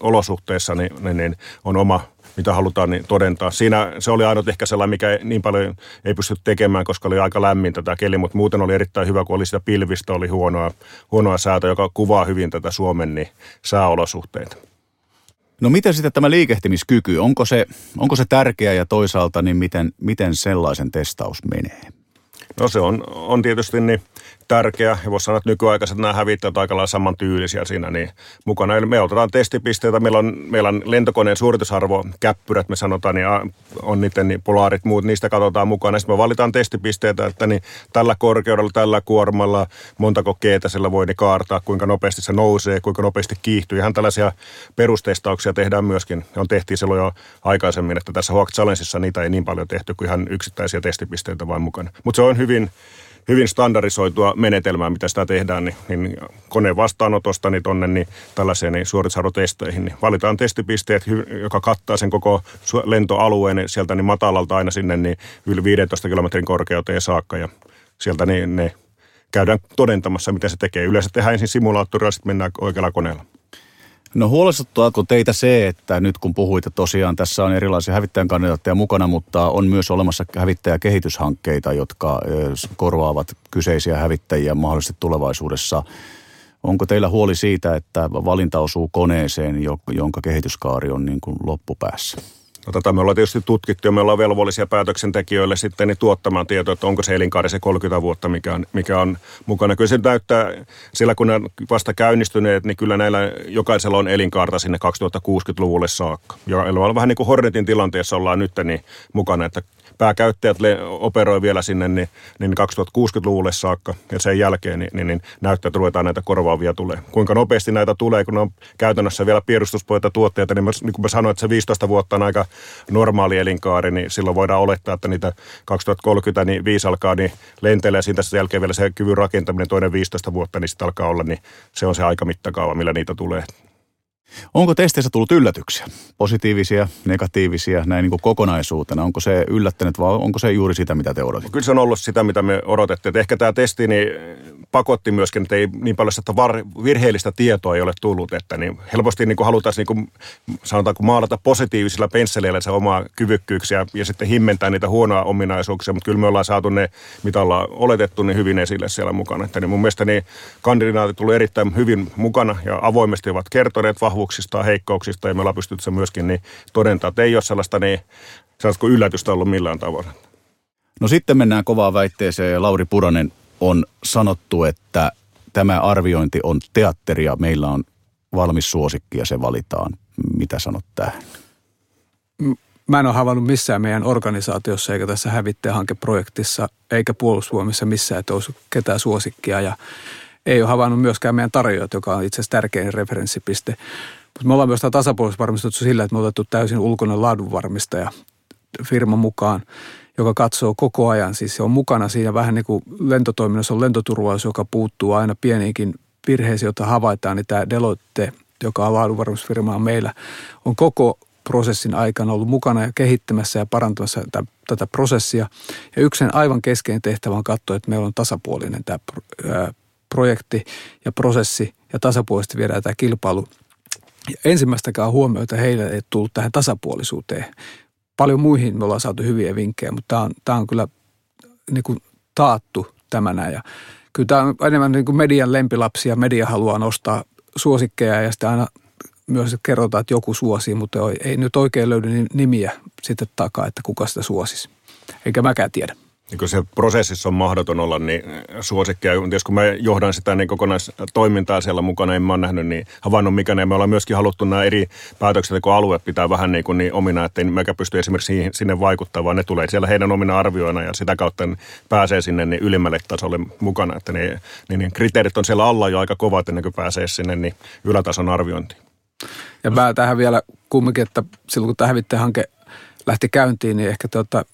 olosuhteissa niin, niin, niin on oma mitä halutaan niin todentaa. Siinä se oli ainut ehkä sellainen, mikä niin paljon ei pysty tekemään, koska oli aika lämmin tätä keli, mutta muuten oli erittäin hyvä, kun oli sitä pilvistä, oli huonoa, huonoa säätä, joka kuvaa hyvin tätä Suomen niin sääolosuhteita. No miten sitten tämä liikehtimiskyky, onko se, onko se tärkeä ja toisaalta niin miten, miten sellaisen testaus menee? No se on, on tietysti niin tärkeä. Ja voisi sanoa, että nykyaikaiset nämä hävittäjät aika lailla samantyylisiä siinä niin mukana. Eli me otetaan testipisteitä, meillä on, meillä on lentokoneen suoritusarvo, käppyrät me sanotaan, niin on niiden niin polaarit, muut, niistä katsotaan mukana. Sitten me valitaan testipisteitä, että niin tällä korkeudella, tällä kuormalla, montako keetä sillä voi niin kaartaa, kuinka nopeasti se nousee, kuinka nopeasti kiihtyy. Ihan tällaisia perustestauksia tehdään myöskin. On tehtiin silloin jo aikaisemmin, että tässä Hawk Challengeissa niitä ei niin paljon tehty kuin ihan yksittäisiä testipisteitä vain mukana. Mutta se on hyvin hyvin standardisoitua menetelmää, mitä sitä tehdään, niin, niin koneen vastaanotosta niin tonne niin tällaiseen niin suoritusarvotesteihin. Niin valitaan testipisteet, joka kattaa sen koko lentoalueen niin sieltä niin matalalta aina sinne niin yli 15 kilometrin korkeuteen saakka ja sieltä niin ne käydään todentamassa, mitä se tekee. Yleensä tehdään ensin simulaattorilla, sitten mennään oikealla koneella. No huolestuttaako teitä se, että nyt kun puhuitte tosiaan, tässä on erilaisia hävittäjän kandidaatteja mukana, mutta on myös olemassa hävittäjäkehityshankkeita, jotka korvaavat kyseisiä hävittäjiä mahdollisesti tulevaisuudessa. Onko teillä huoli siitä, että valinta osuu koneeseen, jonka kehityskaari on niin kuin loppupäässä? No, tätä me ollaan tietysti tutkittu ja me ollaan velvollisia päätöksentekijöille sitten niin tuottamaan tietoa, että onko se elinkaari se 30 vuotta, mikä on, mikä on mukana. Kyllä se näyttää, sillä kun ne on vasta käynnistyneet, niin kyllä näillä jokaisella on elinkaarta sinne 2060-luvulle saakka. Ja vähän niin kuin Hornetin tilanteessa ollaan nyt niin mukana, että pääkäyttäjät operoi vielä sinne niin, niin 2060-luvulle saakka ja sen jälkeen niin, niin, niin näyttää, että ruvetaan näitä korvaavia tulee. Kuinka nopeasti näitä tulee, kun ne on käytännössä vielä piirustuspoita tuotteita, niin, mä, niin kuin mä sanoin, että se 15 vuotta on aika normaali elinkaari, niin silloin voidaan olettaa, että niitä 2030 niin viisi alkaa niin lentelee siitä sen jälkeen vielä se kyvyn rakentaminen toinen 15 vuotta, niin sitten alkaa olla, niin se on se aika mittakaava, millä niitä tulee. Onko testeissä tullut yllätyksiä? Positiivisia, negatiivisia, näin niin kuin kokonaisuutena? Onko se yllättänyt vai onko se juuri sitä, mitä te odotitte? Kyllä se on ollut sitä, mitä me odotettiin. ehkä tämä testi niin pakotti myöskin, että ei niin paljon sitä var, virheellistä tietoa ei ole tullut. Että niin helposti niin kuin halutaan niin kuin, sanotaanko maalata positiivisilla pensseleillä se omaa kyvykkyyksiä ja sitten himmentää niitä huonoja ominaisuuksia. Mutta kyllä me ollaan saatu ne, mitä ollaan oletettu, niin hyvin esille siellä mukana. Että niin mun mielestä niin kandidaatit tullut erittäin hyvin mukana ja avoimesti ovat kertoneet vahvuuksia vahvuuksista ja heikkouksista ja me ollaan pystytty se myöskin niin todentaa, että ei ole sellaista niin, sellaista yllätystä ollut millään tavalla. No sitten mennään kovaan väitteeseen. Lauri Puranen on sanottu, että tämä arviointi on teatteria. Meillä on valmis suosikki ja se valitaan. Mitä sanot tähän? Mä en ole havainnut missään meidän organisaatiossa eikä tässä hävittäjähankeprojektissa eikä puolustusvoimissa missään, että olisi ketään suosikkia. Ja ei ole havainnut myöskään meidän tarjoajat, joka on itse asiassa tärkein referenssipiste. Mutta me ollaan myös tämä varmistettu sillä, että me otettu täysin ulkoinen laadunvarmistaja firma mukaan, joka katsoo koko ajan. Siis se on mukana siinä vähän niin kuin lentotoiminnassa on lentoturvallisuus, joka puuttuu aina pieniinkin virheisiin, joita havaitaan, niin tämä Deloitte, joka on laadunvarmistusfirma meillä, on koko prosessin aikana ollut mukana ja kehittämässä ja parantamassa tätä, tätä prosessia. Ja yksi sen aivan keskeinen tehtävä on katsoa, että meillä on tasapuolinen tämä projekti ja prosessi ja tasapuolisesti viedään tämä kilpailu. Ja ensimmäistäkään huomioita heille ei tullut tähän tasapuolisuuteen. Paljon muihin me ollaan saatu hyviä vinkkejä, mutta tämä on, tämä on kyllä niin kuin taattu tämänä. Ja kyllä tämä on enemmän niin kuin median lempilapsi ja media haluaa nostaa suosikkeja ja sitten aina myös kerrotaan, että joku suosii, mutta ei nyt oikein löydy nimiä sitten takaa, että kuka sitä suosisi. Eikä mäkään tiedä niin se prosessissa on mahdoton olla niin suosikkia. Jos kun mä johdan sitä niin kokonaistoimintaa siellä mukana, en mä ole nähnyt niin havainnut mikä ne. Me ollaan myöskin haluttu nämä eri päätökset, kun alue pitää vähän niin, kuin niin omina, että meikä pysty esimerkiksi sinne vaikuttamaan, vaan ne tulee siellä heidän omina arvioina ja sitä kautta pääsee sinne niin ylimmälle tasolle mukana. Että niin, niin, niin kriteerit on siellä alla jo aika kovat ennen kuin pääsee sinne niin ylätason arviointiin. Ja mä tähän vielä kumminkin, että silloin kun tämä hanke lähti käyntiin, niin ehkä tuota,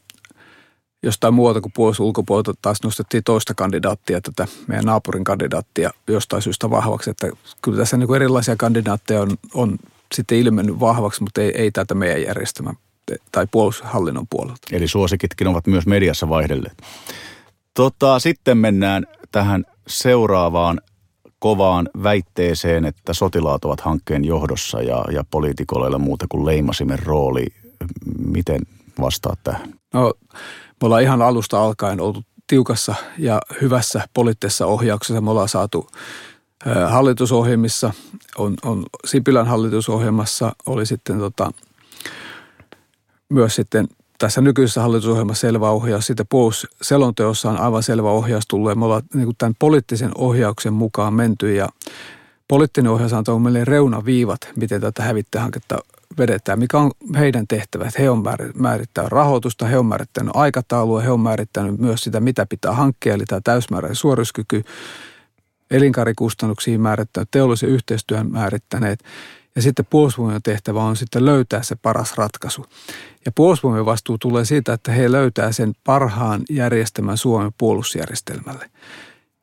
jostain muualta kuin puolustus ulkopuolelta taas nostettiin toista kandidaattia, tätä meidän naapurin kandidaattia jostain syystä vahvaksi. Että kyllä tässä niin kuin erilaisia kandidaatteja on, on sitten ilmennyt vahvaksi, mutta ei, ei tätä meidän järjestelmä tai puolustushallinnon puolelta. Eli suosikitkin ovat myös mediassa vaihdelleet. Tota, sitten mennään tähän seuraavaan kovaan väitteeseen, että sotilaat ovat hankkeen johdossa ja, ja poliitikoilla muuta kuin leimasimen rooli. Miten vastaat tähän? No me ollaan ihan alusta alkaen oltu tiukassa ja hyvässä poliittisessa ohjauksessa. Me ollaan saatu hallitusohjelmissa, on, on Sipilän hallitusohjelmassa, oli sitten tota, myös sitten tässä nykyisessä hallitusohjelmassa selvä ohjaus. Sitten puolustusselonteossa on aivan selvä ohjaus tullut ja me ollaan niin kuin tämän poliittisen ohjauksen mukaan menty ja poliittinen ohjaus on meille reunaviivat, miten tätä hävittäjähanketta vedetään, mikä on heidän tehtävät. He on määrittänyt rahoitusta, he on määrittänyt aikataulua, he on määrittänyt myös sitä, mitä pitää hankkia, eli tämä täysmääräinen suorituskyky, elinkaarikustannuksiin määrittänyt, teollisen yhteistyön määrittäneet. Ja sitten puolustusvoimien tehtävä on sitten löytää se paras ratkaisu. Ja puolustusvoimien vastuu tulee siitä, että he löytää sen parhaan järjestelmän Suomen puolustusjärjestelmälle.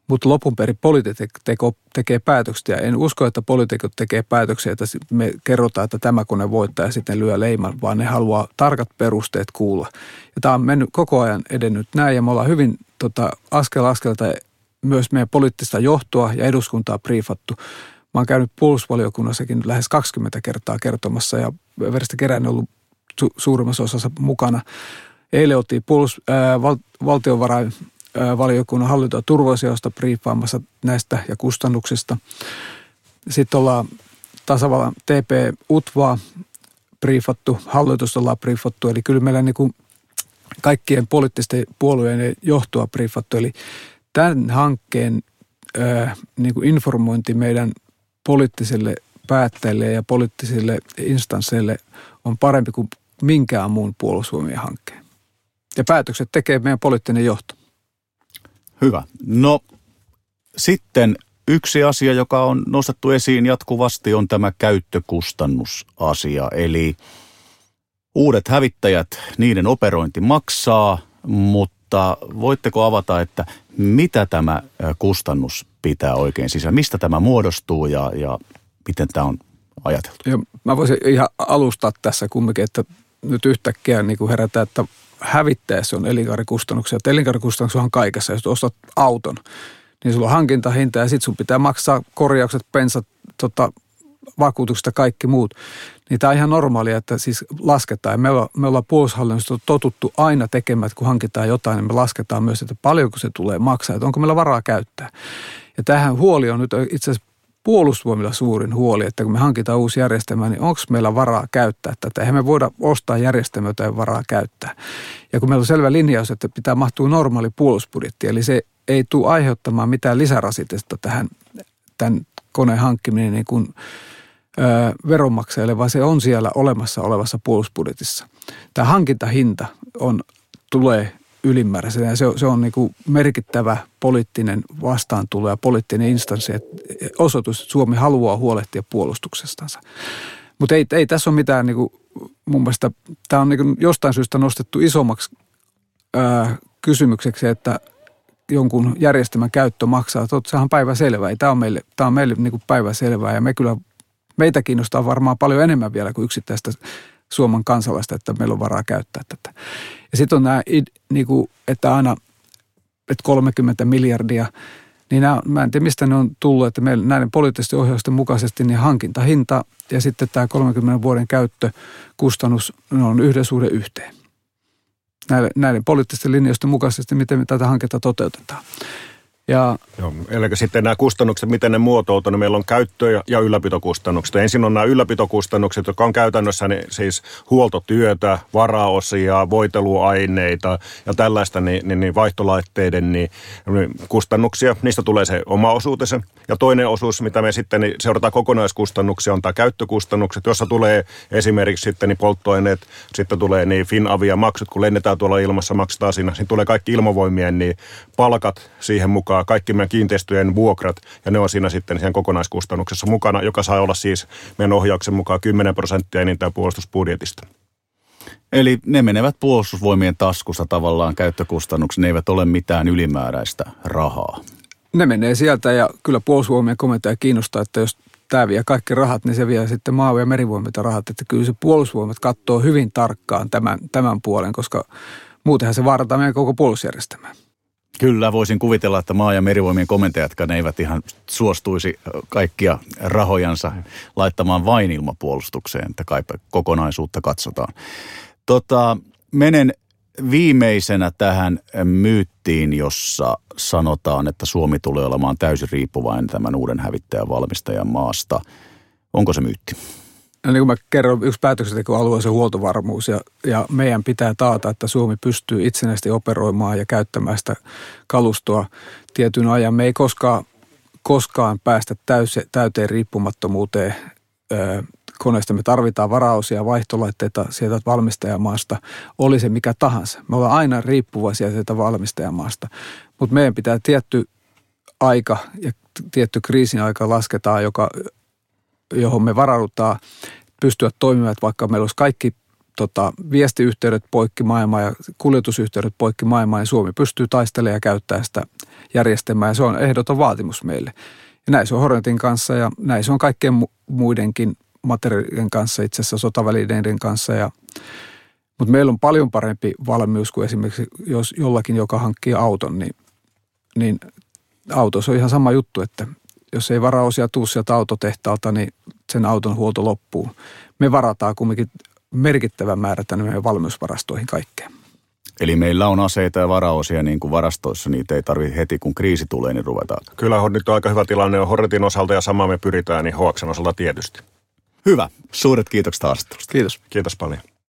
Mutta lopun perin poliitikko tekee päätöksiä. En usko, että poliitikot tekee päätöksiä, että me kerrotaan, että tämä kone voittaa ja sitten lyö leiman, vaan ne haluaa tarkat perusteet kuulla. Ja tämä on mennyt koko ajan edennyt näin ja me ollaan hyvin tota, askel askelta myös meidän poliittista johtoa ja eduskuntaa briefattu. Mä oon käynyt puolustusvaliokunnassakin lähes 20 kertaa kertomassa ja Veristä kerään ollut su- suurimmassa osassa mukana. Eilen oltiin puolus, ää, val, valtiovarainvaliokunnan hallinto- ja turvallisuudesta briefaamassa näistä ja kustannuksista. Sitten ollaan tasavallan TP-UTVA briefattu, hallitusta ollaan briefattu, eli kyllä meillä niin kuin kaikkien poliittisten puolueiden johtoa briefattu, eli tämän hankkeen niin kuin informointi meidän poliittisille päättäjille ja poliittisille instansseille on parempi kuin minkään muun puolustusvoimien hankkeen. Ja päätökset tekee meidän poliittinen johto. Hyvä. No sitten yksi asia, joka on nostettu esiin jatkuvasti, on tämä käyttökustannusasia. Eli uudet hävittäjät, niiden operointi maksaa, mutta voitteko avata, että mitä tämä kustannus pitää oikein sisään? Mistä tämä muodostuu ja, ja miten tämä on ajateltu? Ja mä voisin ihan alustaa tässä kumminkin, että nyt yhtäkkiä niin kuin herätään, että hävittäessä on elinkaarikustannuksia. Että elinkaarikustannuksia on kaikessa. Jos ostat auton, niin sulla on hankintahinta ja sitten sun pitää maksaa korjaukset, pensat, tota, vakuutukset ja kaikki muut. Niin tämä on ihan normaalia, että siis lasketaan. Me, ollaan, me ollaan puolustushallinnosta totuttu aina tekemään, että kun hankitaan jotain, niin me lasketaan myös, että paljonko se tulee maksaa, että onko meillä varaa käyttää. Ja tähän huoli on nyt itse asiassa puolustusvoimilla suurin huoli, että kun me hankitaan uusi järjestelmä, niin onko meillä varaa käyttää tätä? Eihän me voida ostaa järjestelmää, jota ei varaa käyttää. Ja kun meillä on selvä linjaus, että pitää mahtua normaali puolustusbudjetti, eli se ei tule aiheuttamaan mitään lisärasitesta tähän tämän koneen hankkiminen niin kuin, ö, veronmaksajille, vaan se on siellä olemassa olevassa puolustusbudjetissa. Tämä hankintahinta on, tulee ylimääräisenä. Se, se on niin kuin merkittävä poliittinen vastaantulo ja poliittinen instanssi, osoitus, että Suomi haluaa huolehtia puolustuksestansa. Mutta ei, ei tässä ole mitään, niin kuin, mun mielestä tämä on niin kuin jostain syystä nostettu isommaksi ää, kysymykseksi, että jonkun järjestelmän käyttö maksaa. Sehän on päivä selvää. Tämä on meille, tämä on meille niin kuin päivä selvää ja me kyllä, meitä kiinnostaa varmaan paljon enemmän vielä kuin yksittäistä Suomen kansalaista, että meillä on varaa käyttää tätä. Ja sitten on nämä, niin kuin, että aina että 30 miljardia, niin nämä, mä en tiedä mistä ne on tullut, että meillä näiden poliittisten ohjausten mukaisesti niin hankintahinta ja sitten tämä 30 vuoden käyttökustannus ne on yhden suhde yhteen. Näiden, näiden poliittisten linjoisten mukaisesti, miten me tätä hanketta toteutetaan. Ja, Joo, eli sitten nämä kustannukset, miten ne muotoutuu, niin meillä on käyttö- ja ylläpitokustannukset. Ensin on nämä ylläpitokustannukset, jotka on käytännössä niin siis huoltotyötä, varaosia, voiteluaineita ja tällaista niin, niin, niin vaihtolaitteiden niin, niin kustannuksia. Niistä tulee se oma osuutensa. Ja toinen osuus, mitä me sitten niin seurataan kokonaiskustannuksia, on tämä käyttökustannukset, jossa tulee esimerkiksi sitten niin polttoaineet, sitten tulee niin Finavia maksut, kun lennetään tuolla ilmassa, maksetaan siinä. Sitten tulee kaikki ilmavoimien niin palkat siihen mukaan mukaan kaikki meidän kiinteistöjen vuokrat, ja ne on siinä sitten siihen kokonaiskustannuksessa mukana, joka saa olla siis meidän ohjauksen mukaan 10 prosenttia enintään puolustusbudjetista. Eli ne menevät puolustusvoimien taskusta tavallaan käyttökustannukset, ne eivät ole mitään ylimääräistä rahaa. Ne menee sieltä ja kyllä puolustusvoimien komentaja kiinnostaa, että jos tämä vie kaikki rahat, niin se vie sitten maa- ja merivoimilta rahat. Että kyllä se puolustusvoimat katsoo hyvin tarkkaan tämän, tämän puolen, koska muutenhan se vaarataan meidän koko puolustusjärjestelmää. Kyllä, voisin kuvitella, että maa- ja merivoimien komentajatkaan eivät ihan suostuisi kaikkia rahojansa laittamaan vain ilmapuolustukseen, että kai kokonaisuutta katsotaan. Tota, menen viimeisenä tähän myyttiin, jossa sanotaan, että Suomi tulee olemaan täysin riippuvainen tämän uuden hävittäjän valmistajan maasta. Onko se myytti? No niin kuin mä kerron, yksi päätöksentekoalue on se huoltovarmuus ja, ja meidän pitää taata, että Suomi pystyy itsenäisesti operoimaan ja käyttämään sitä kalustoa tietyn ajan. Me ei koskaan, koskaan päästä täyse, täyteen riippumattomuuteen ö, koneesta. Me tarvitaan varaosia, vaihtolaitteita sieltä valmistajamaasta, oli se mikä tahansa. Me ollaan aina riippuvaisia sieltä valmistajamaasta, mutta meidän pitää tietty aika ja tietty kriisin aika lasketaan, joka johon me varaudutaan pystyä toimimaan, että vaikka meillä olisi kaikki tota, viestiyhteydet poikki maailmaa ja kuljetusyhteydet poikki maailmaa, niin Suomi pystyy taistelemaan ja käyttää sitä järjestelmää ja se on ehdoton vaatimus meille. Ja näin se on Hornetin kanssa ja näin se on kaikkien muidenkin materiaalien kanssa, itse asiassa sotavälineiden kanssa. Ja, mutta meillä on paljon parempi valmius kuin esimerkiksi jos jollakin, joka hankkii auton, niin, niin autossa on ihan sama juttu, että jos ei varaosia tuu sieltä autotehtaalta, niin sen auton huolto loppuu. Me varataan kumminkin merkittävä määrä tänne meidän valmiusvarastoihin kaikkea. Eli meillä on aseita ja varaosia niin kuin varastoissa, niitä ei tarvitse heti kun kriisi tulee, niin ruvetaan. Kyllä nyt on aika hyvä tilanne on Hornetin osalta ja sama me pyritään, niin Hoaksen osalta tietysti. Hyvä. Suuret kiitokset haastattelusta. Kiitos. Kiitos paljon.